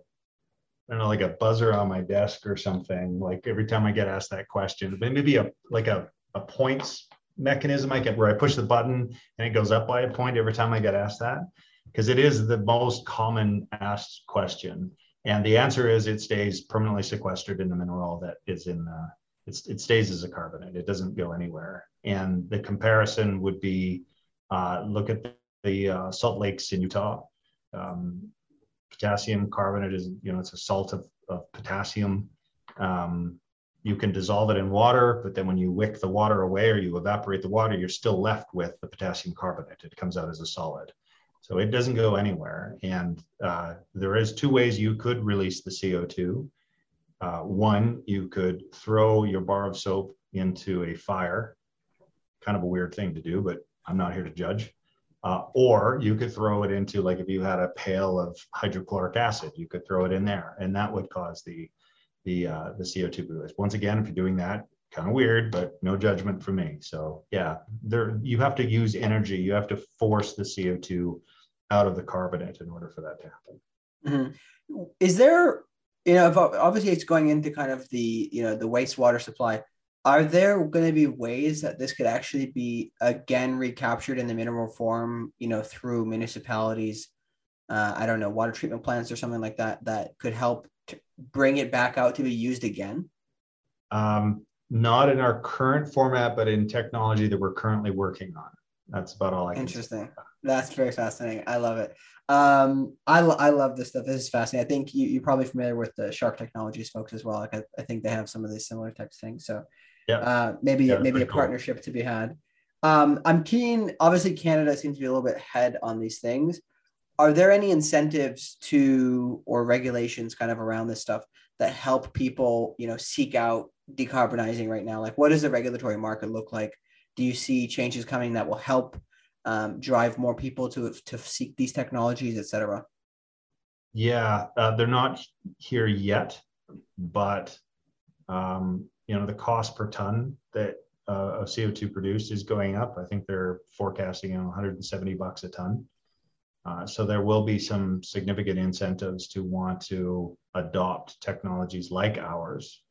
I don't know, like a buzzer on my desk or something. Like every time I get asked that question, maybe a like a, a points mechanism I get where I push the button and it goes up by a point every time I get asked that. Because it is the most common asked question. And the answer is it stays permanently sequestered in the mineral that is in the, it stays as a carbonate. It doesn't go anywhere. And the comparison would be uh, look at the, the uh, salt lakes in Utah. Um, potassium carbonate is, you know, it's a salt of, of potassium. Um, you can dissolve it in water, but then when you wick the water away or you evaporate the water, you're still left with the potassium carbonate. It comes out as a solid. So it doesn't go anywhere. And uh, there is two ways you could release the CO2. Uh, one, you could throw your bar of soap into a fire. Kind of a weird thing to do, but I'm not here to judge. Uh, or you could throw it into like if you had a pail of hydrochloric acid, you could throw it in there, and that would cause the the uh, the CO2 release. Once again, if you're doing that, kind of weird, but no judgment from me. So yeah, there you have to use energy. You have to force the CO2 out of the carbonate in order for that to happen. Mm-hmm. Is there, you know, obviously it's going into kind of the you know the wastewater supply. Are there going to be ways that this could actually be again recaptured in the mineral form, you know, through municipalities? Uh, I don't know, water treatment plants or something like that that could help bring it back out to be used again? Um, not in our current format, but in technology that we're currently working on. That's about all I can Interesting. That's very fascinating. I love it. Um, I, I love this stuff. This is fascinating. I think you, you're probably familiar with the Shark Technologies folks as well. Like I, I think they have some of these similar types of things. So yeah, uh, maybe yeah, maybe a cool. partnership to be had. Um, I'm keen. Obviously, Canada seems to be a little bit ahead on these things. Are there any incentives to or regulations kind of around this stuff that help people, you know, seek out decarbonizing right now? Like, what does the regulatory market look like? Do you see changes coming that will help um, drive more people to to seek these technologies, et cetera? Yeah, uh, they're not here yet, but um, you know the cost per ton that uh, of CO2 produced is going up. I think they're forecasting you know 170 bucks a ton. Uh, so there will be some significant incentives to want to adopt technologies like ours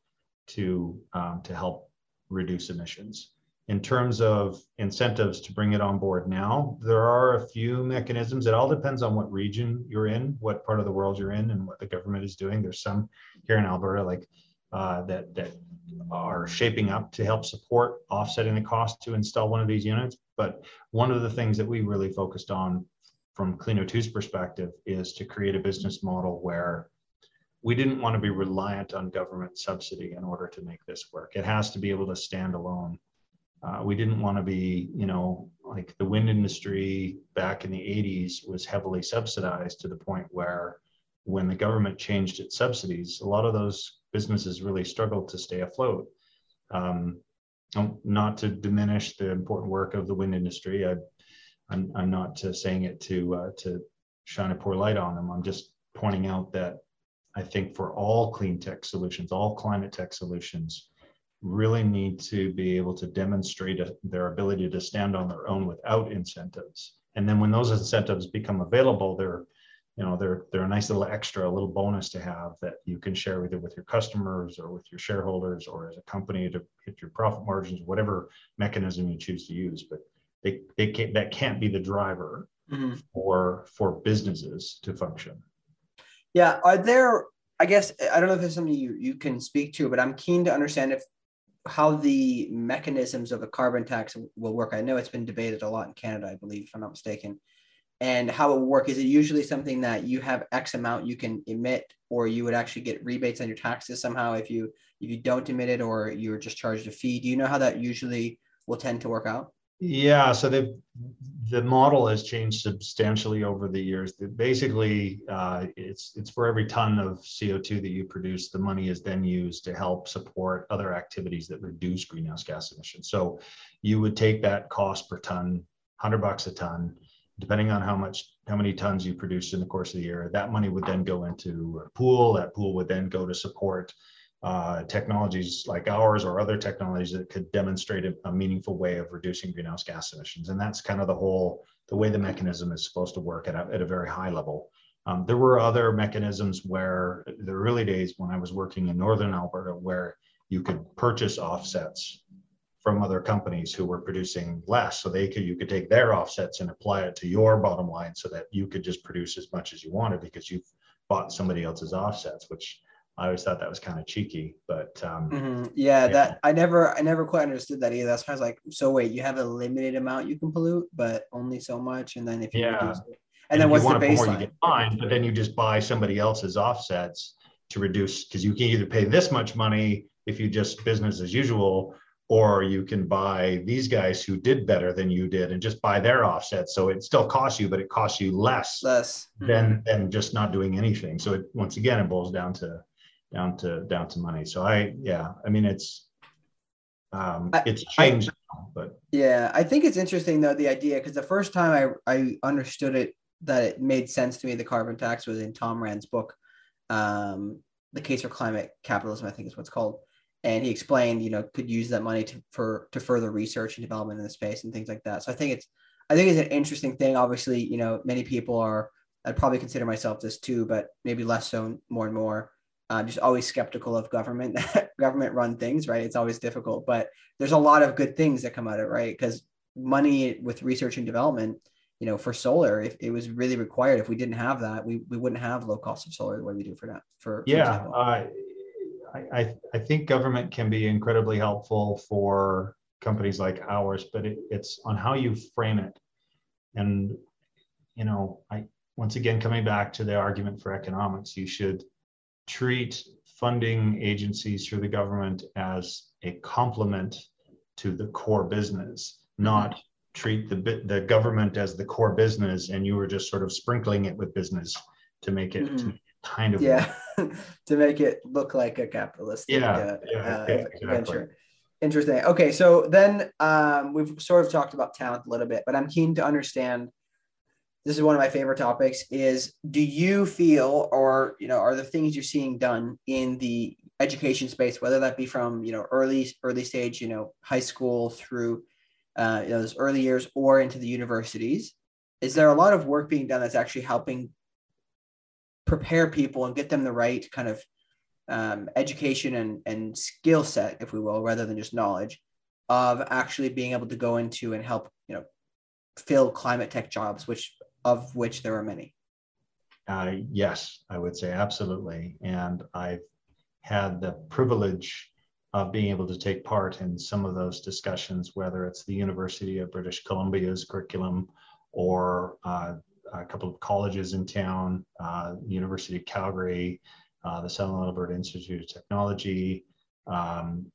to um, to help reduce emissions. In terms of incentives to bring it on board now, there are a few mechanisms. It all depends on what region you're in, what part of the world you're in, and what the government is doing. There's some here in Alberta, like uh, that that are shaping up to help support offsetting the cost to install one of these units. But one of the things that we really focused on from Clean O2's perspective is to create a business model where we didn't want to be reliant on government subsidy in order to make this work. It has to be able to stand alone. Uh, we didn't want to be, you know, like the wind industry back in the 80s was heavily subsidized to the point where when the government changed its subsidies, a lot of those businesses really struggled to stay afloat. Um, not to diminish the important work of the wind industry. I I'm, I'm not uh, saying it to uh, to shine a poor light on them. I'm just pointing out that I think for all clean tech solutions, all climate tech solutions, really need to be able to demonstrate a, their ability to stand on their own without incentives. And then when those incentives become available, they're you know they're they're a nice little extra, a little bonus to have that you can share either with your customers or with your shareholders or as a company to hit your profit margins, whatever mechanism you choose to use. But they, they can't, that can't be the driver mm-hmm. for for businesses to function. Yeah, are there? I guess I don't know if there's something you you can speak to, but I'm keen to understand if how the mechanisms of a carbon tax will work. I know it's been debated a lot in Canada, I believe, if I'm not mistaken. And how it will work is it usually something that you have X amount you can emit, or you would actually get rebates on your taxes somehow if you if you don't emit it, or you're just charged a fee. Do you know how that usually will tend to work out? Yeah, so the the model has changed substantially over the years. Basically, uh, it's it's for every ton of CO2 that you produce, the money is then used to help support other activities that reduce greenhouse gas emissions. So, you would take that cost per ton, hundred bucks a ton, depending on how much how many tons you produced in the course of the year. That money would then go into a pool. That pool would then go to support uh, technologies like ours or other technologies that could demonstrate a, a, meaningful way of reducing greenhouse gas emissions. And that's kind of the whole, the way the mechanism is supposed to work at a, at a very high level. Um, there were other mechanisms where the early days when I was working in Northern Alberta, where you could purchase offsets from other companies who were producing less. So they could, you could take their offsets and apply it to your bottom line so that you could just produce as much as you wanted because you've bought somebody else's offsets, which I always thought that was kind of cheeky, but um, mm-hmm. yeah, yeah, that I never, I never quite understood that either. That's why I was like, so wait, you have a limited amount you can pollute, but only so much, and then if you yeah. reduce it, and, and then what's the baseline? More, you get fine, but then you just buy somebody else's offsets to reduce because you can either pay this much money if you just business as usual, or you can buy these guys who did better than you did and just buy their offsets. So it still costs you, but it costs you less, less than mm-hmm. than just not doing anything. So it once again it boils down to down to down to money. So I yeah, I mean it's um I, it's changed I, now, but yeah, I think it's interesting though the idea because the first time I I understood it that it made sense to me the carbon tax was in Tom Rand's book, um, the case for climate capitalism I think is what's called, and he explained you know could use that money to for to further research and development in the space and things like that. So I think it's I think it's an interesting thing. Obviously, you know many people are I'd probably consider myself this too, but maybe less so more and more uh, just always skeptical of government (laughs) government run things right it's always difficult but there's a lot of good things that come out of it right because money with research and development you know for solar if it was really required if we didn't have that we, we wouldn't have low cost of solar the way we do for now for, yeah for uh, I, I think government can be incredibly helpful for companies like ours but it, it's on how you frame it and you know i once again coming back to the argument for economics you should treat funding agencies through the government as a complement to the core business, not mm-hmm. treat the the government as the core business and you were just sort of sprinkling it with business to make it mm-hmm. Kind of yeah. (laughs) to make it look like a capitalist yeah, uh, yeah, uh, yeah exactly. venture interesting. Okay so then um, we've sort of talked about talent a little bit but i'm keen to understand this is one of my favorite topics is do you feel or you know are the things you're seeing done in the education space whether that be from you know early early stage you know high school through uh, you know those early years or into the universities is there a lot of work being done that's actually helping prepare people and get them the right kind of um, education and, and skill set if we will rather than just knowledge of actually being able to go into and help you know fill climate tech jobs which of which there are many? Uh, yes, I would say absolutely. And I've had the privilege of being able to take part in some of those discussions, whether it's the University of British Columbia's curriculum or uh, a couple of colleges in town, uh, University of Calgary, uh, the Southern Alberta Institute of Technology, um,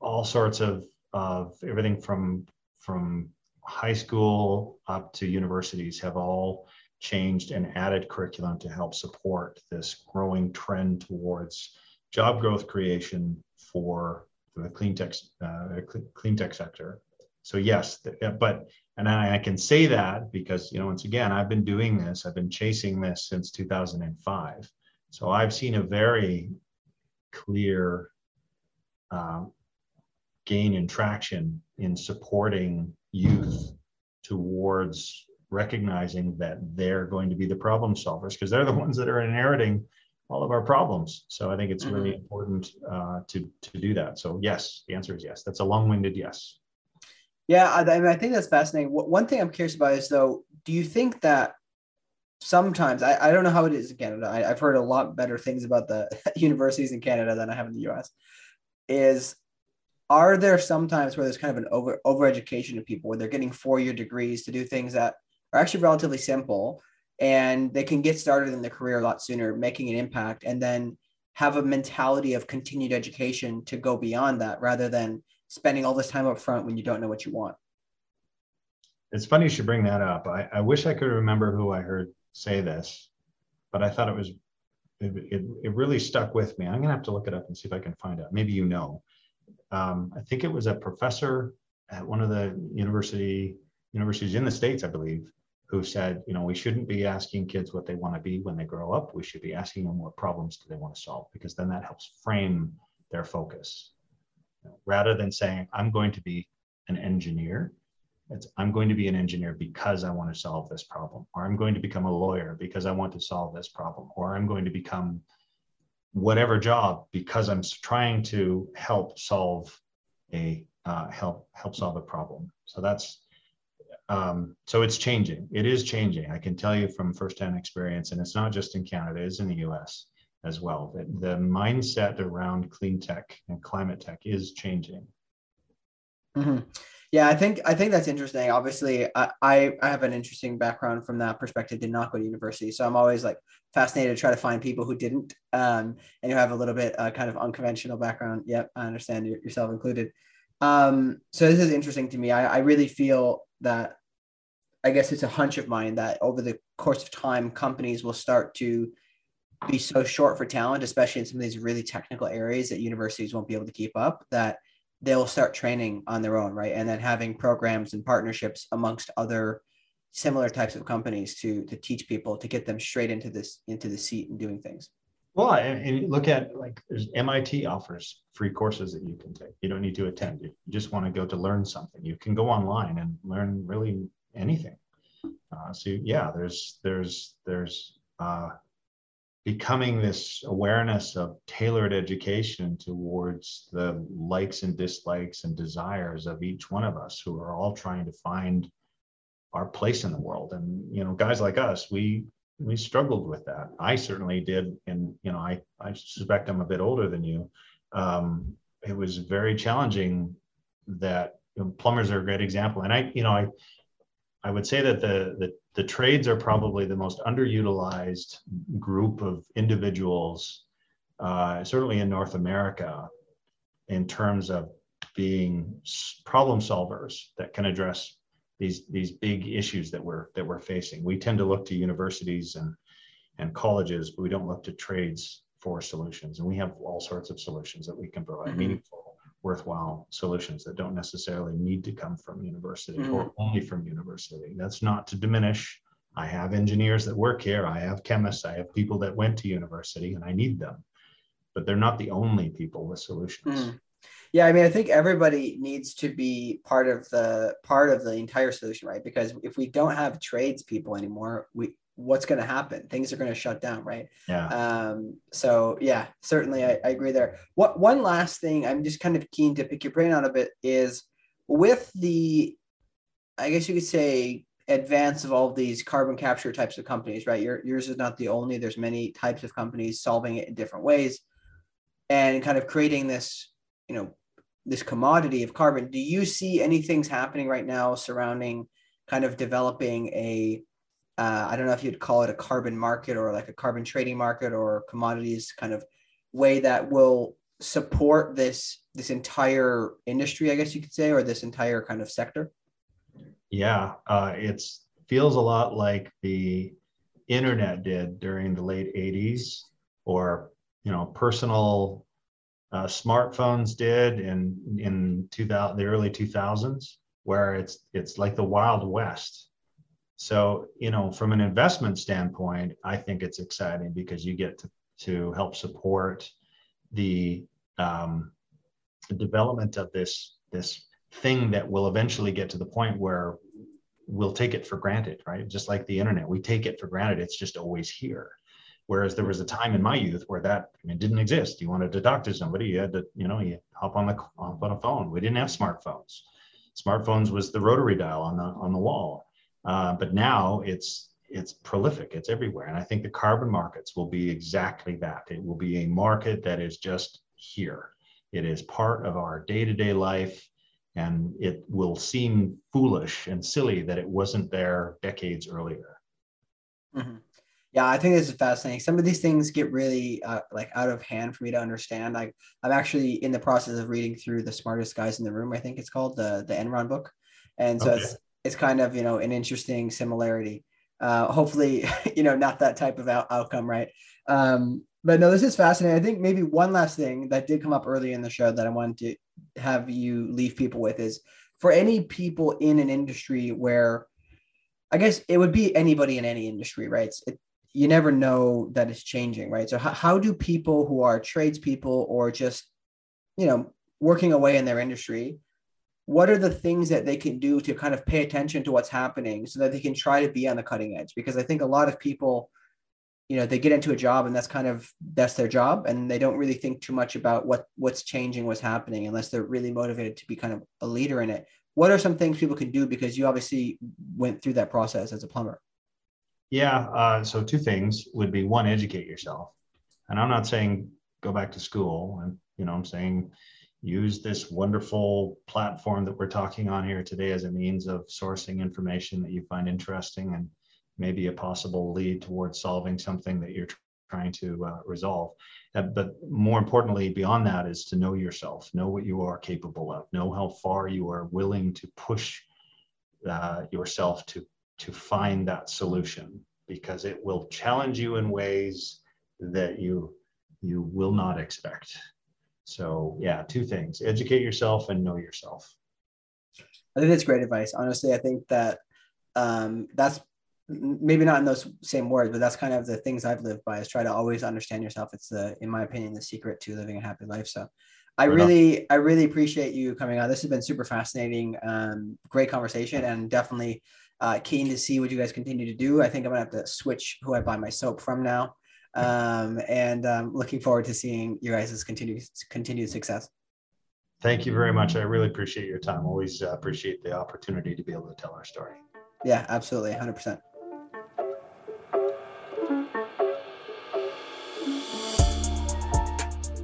all sorts of, of everything from, from high school up to universities have all changed and added curriculum to help support this growing trend towards job growth creation for, the clean tech uh, clean tech sector. So yes, but and I, I can say that because you know once again I've been doing this, I've been chasing this since 2005. So I've seen a very clear uh, gain in traction in supporting youth towards recognizing that they're going to be the problem solvers because they're the (laughs) ones that are inheriting all of our problems. So I think it's mm-hmm. really important uh, to to do that. So yes, the answer is yes. That's a long-winded yes. Yeah, I, I, mean, I think that's fascinating. One thing I'm curious about is though, do you think that sometimes I, I don't know how it is in Canada. I, I've heard a lot better things about the (laughs) universities in Canada than I have in the US. Is are there sometimes where there's kind of an over over education of people where they're getting four year degrees to do things that are actually relatively simple and they can get started in their career a lot sooner making an impact and then have a mentality of continued education to go beyond that rather than spending all this time up front when you don't know what you want. It's funny you should bring that up. I, I wish i could remember who i heard say this but i thought it was it, it, it really stuck with me. I'm to have to look it up and see if i can find out. Maybe you know. Um, I think it was a professor at one of the university universities in the states, I believe, who said, you know, we shouldn't be asking kids what they want to be when they grow up. We should be asking them what problems do they want to solve, because then that helps frame their focus. Know, rather than saying, I'm going to be an engineer, it's I'm going to be an engineer because I want to solve this problem, or I'm going to become a lawyer because I want to solve this problem, or I'm going to become whatever job because I'm trying to help solve a uh, help help solve a problem. So that's um, so it's changing. It is changing. I can tell you from firsthand experience, and it's not just in Canada; it's in the U.S. as well. That the mindset around clean tech and climate tech is changing. Mm-hmm. Yeah, I think I think that's interesting. Obviously, I, I have an interesting background from that perspective. Did not go to university, so I'm always like fascinated to try to find people who didn't um, and who have a little bit uh, kind of unconventional background. Yep, I understand yourself included. Um, so this is interesting to me. I, I really feel that I guess it's a hunch of mine that over the course of time, companies will start to be so short for talent, especially in some of these really technical areas that universities won't be able to keep up, that they'll start training on their own, right? And then having programs and partnerships amongst other similar types of companies to to teach people to get them straight into this into the seat and doing things. Well, and look at like there's MIT offers free courses that you can take. You don't need to attend. You just want to go to learn something. You can go online and learn really anything. Uh, so yeah, there's there's there's uh, becoming this awareness of tailored education towards the likes and dislikes and desires of each one of us who are all trying to find our place in the world. And you know guys like us we we struggled with that. I certainly did and you know i i suspect i'm a bit older than you. Um, it was very challenging that you know, plumbers are a great example. And i you know i I would say that the, the, the trades are probably the most underutilized group of individuals, uh, certainly in North America, in terms of being problem solvers that can address these these big issues that we're that we're facing. We tend to look to universities and and colleges, but we don't look to trades for solutions. And we have all sorts of solutions that we can provide mm-hmm. meaningful worthwhile solutions that don't necessarily need to come from university mm. or only from university. That's not to diminish. I have engineers that work here, I have chemists, I have people that went to university, and I need them. But they're not the only people with solutions. Mm. Yeah, I mean, I think everybody needs to be part of the part of the entire solution, right? Because if we don't have tradespeople anymore, we what's going to happen? Things are going to shut down right? Yeah. Um so yeah certainly I, I, agree there. What one last thing i'm just kind of keen to pick your brain on a bit is with the i guess you could say advance of all of these carbon capture types of companies right? Your, yours is not the only there's many types of companies solving it in different ways and kind of creating this you know this commodity of carbon. Do you see any things happening right now surrounding kind of developing a uh, I don't know if you'd call it a carbon market or like a carbon trading market or commodities kind of way that will support this this entire industry, I guess you could say, or this entire kind of sector. Yeah, uh, it feels a lot like the internet did during the late '80s, or you know, personal uh, smartphones did in in 2000 the early 2000s, where it's it's like the wild west so, you know, from an investment standpoint, I think it's exciting because you get to, to help support the, um, development of this this thing that will eventually get to the point where we'll take it for granted, right? Just like the internet, we take it for granted. It's just always here. Whereas there was a time in my youth where that I mean, didn't exist. You wanted to talk to somebody, you had to, you know, you hop on the hop on a phone. We didn't have smartphones. Smartphones was the rotary dial on the on the wall. Uh, but now it's it's prolific. It's everywhere, and I think the carbon markets will be exactly that. It will be a market that is just here. It is part of our day-to-day life, and it will seem foolish and silly that it wasn't there decades earlier. Mm-hmm. Yeah, I think this is fascinating. Some of these things get really uh, like out of hand for me to understand. Like I'm actually in the process of reading through the smartest guys in the room. I think it's called the the Enron book, and so okay. it's it's kind of you know an interesting similarity. Uh, hopefully, (laughs) you know, not that type of out- outcome, right? Um, but no, this is fascinating. I think maybe one last thing that did come up early in the show that I wanted to have you leave people with is for any people in an industry where I guess it would be anybody in any industry, right? It, you never know that it's changing, right? So how, how do people who are tradespeople or just, you know, working away in their industry, what are the things that they can do to kind of pay attention to what's happening so that they can try to be on the cutting edge? Because i think a lot of people you know they get into a job and that's kind of that's their job and they don't really think too much about what what's changing what's happening unless they're really motivated to be kind of a leader in it. What are some things people can do? Because you obviously went through that process as a plumber. Yeah uh, so two things would be one educate yourself. And i'm not saying go back to school and you know i'm saying use this wonderful platform that we're talking on here today as a means of sourcing information that you find interesting and maybe a possible lead towards solving something that you're trying to uh, resolve. Uh, but more importantly, beyond that, is to know yourself, know what you are capable of, know how far you are willing to push uh, yourself to to find that solution, because it will challenge you in ways that you you will not expect. So yeah, two things: educate yourself and know yourself. I think that's great advice. Honestly, I think that um, that's maybe not in those same words, but that's kind of the things I've lived by is try to always understand yourself. It's the, in my opinion, the secret to living a happy life. So I really. I really appreciate you coming on. This has been super fascinating. Um, great conversation and definitely uh, keen to see what you guys continue to do. I think I'm gonna have to switch who I buy my soap from now. Um, and um, looking forward to seeing your guys' continued, continued success. Thank you very much. I really appreciate your time. Always uh, appreciate the opportunity to be able to tell our story. Yeah, absolutely. 100%.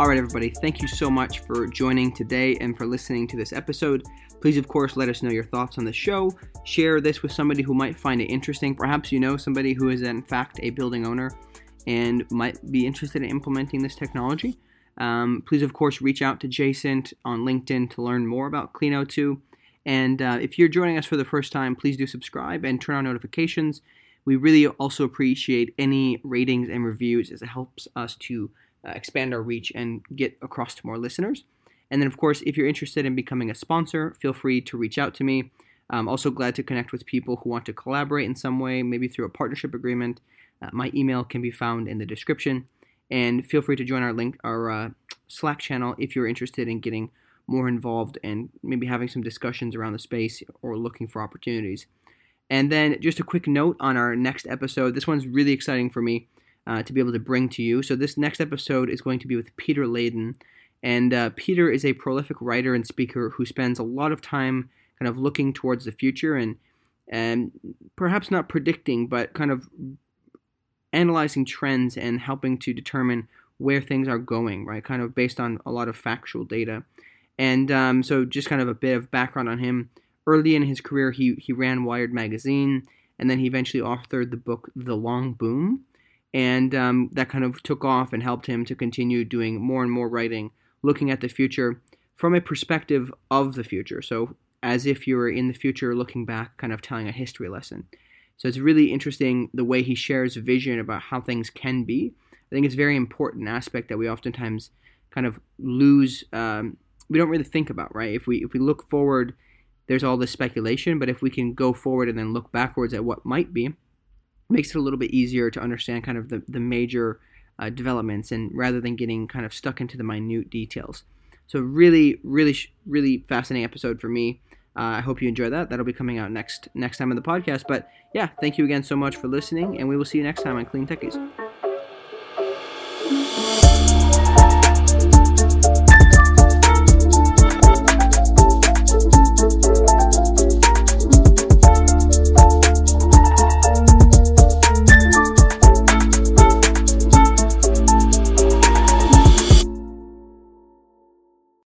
All right, everybody, thank you so much for joining today and for listening to this episode. Please, of course, let us know your thoughts on the show. Share this with somebody who might find it interesting. Perhaps you know somebody who is, in fact, a building owner and might be interested in implementing this technology. Um, please, of course, reach out to Jason on LinkedIn to learn more about Clean O2. And uh, if you're joining us for the first time, please do subscribe and turn on notifications. We really also appreciate any ratings and reviews as it helps us to uh, expand our reach and get across to more listeners. And then, of course, if you're interested in becoming a sponsor, feel free to reach out to me. I'm also glad to connect with people who want to collaborate in some way, maybe through a partnership agreement. Uh, my email can be found in the description. And feel free to join our link, our uh, Slack channel if you're interested in getting more involved and maybe having some discussions around the space or looking for opportunities. And then just a quick note on our next episode. This one's really exciting for me uh, to be able to bring to you. So this next episode is going to be with Peter Leyden, and uh, Peter is a prolific writer and speaker who spends a lot of time kind of looking towards the future and and perhaps not predicting, but kind of analyzing trends and helping to determine where things are going, right? Kind of based on a lot of factual data. And um, so, just kind of a bit of background on him. Early in his career, he, he ran Wired magazine, and then he eventually authored the book The Long Boom, and um, that kind of took off and helped him to continue doing more and more writing, looking at the future from a perspective of the future. So, as if you were in the future looking back, kind of telling a history lesson. So, it's really interesting the way he shares vision about how things can be. I think it's a very important aspect that we oftentimes kind of lose. Um, we don't really think about, right? If we if we look forward, there's all this speculation, but if we can go forward and then look backwards at what might be, makes it a little bit easier to understand kind of the, the major uh, developments and rather than getting kind of stuck into the minute details. So really, really, really fascinating episode for me. Uh, I hope you enjoy that. That'll be coming out next next time in the podcast. But yeah, thank you again so much for listening, and we will see you next time on Clean Techies.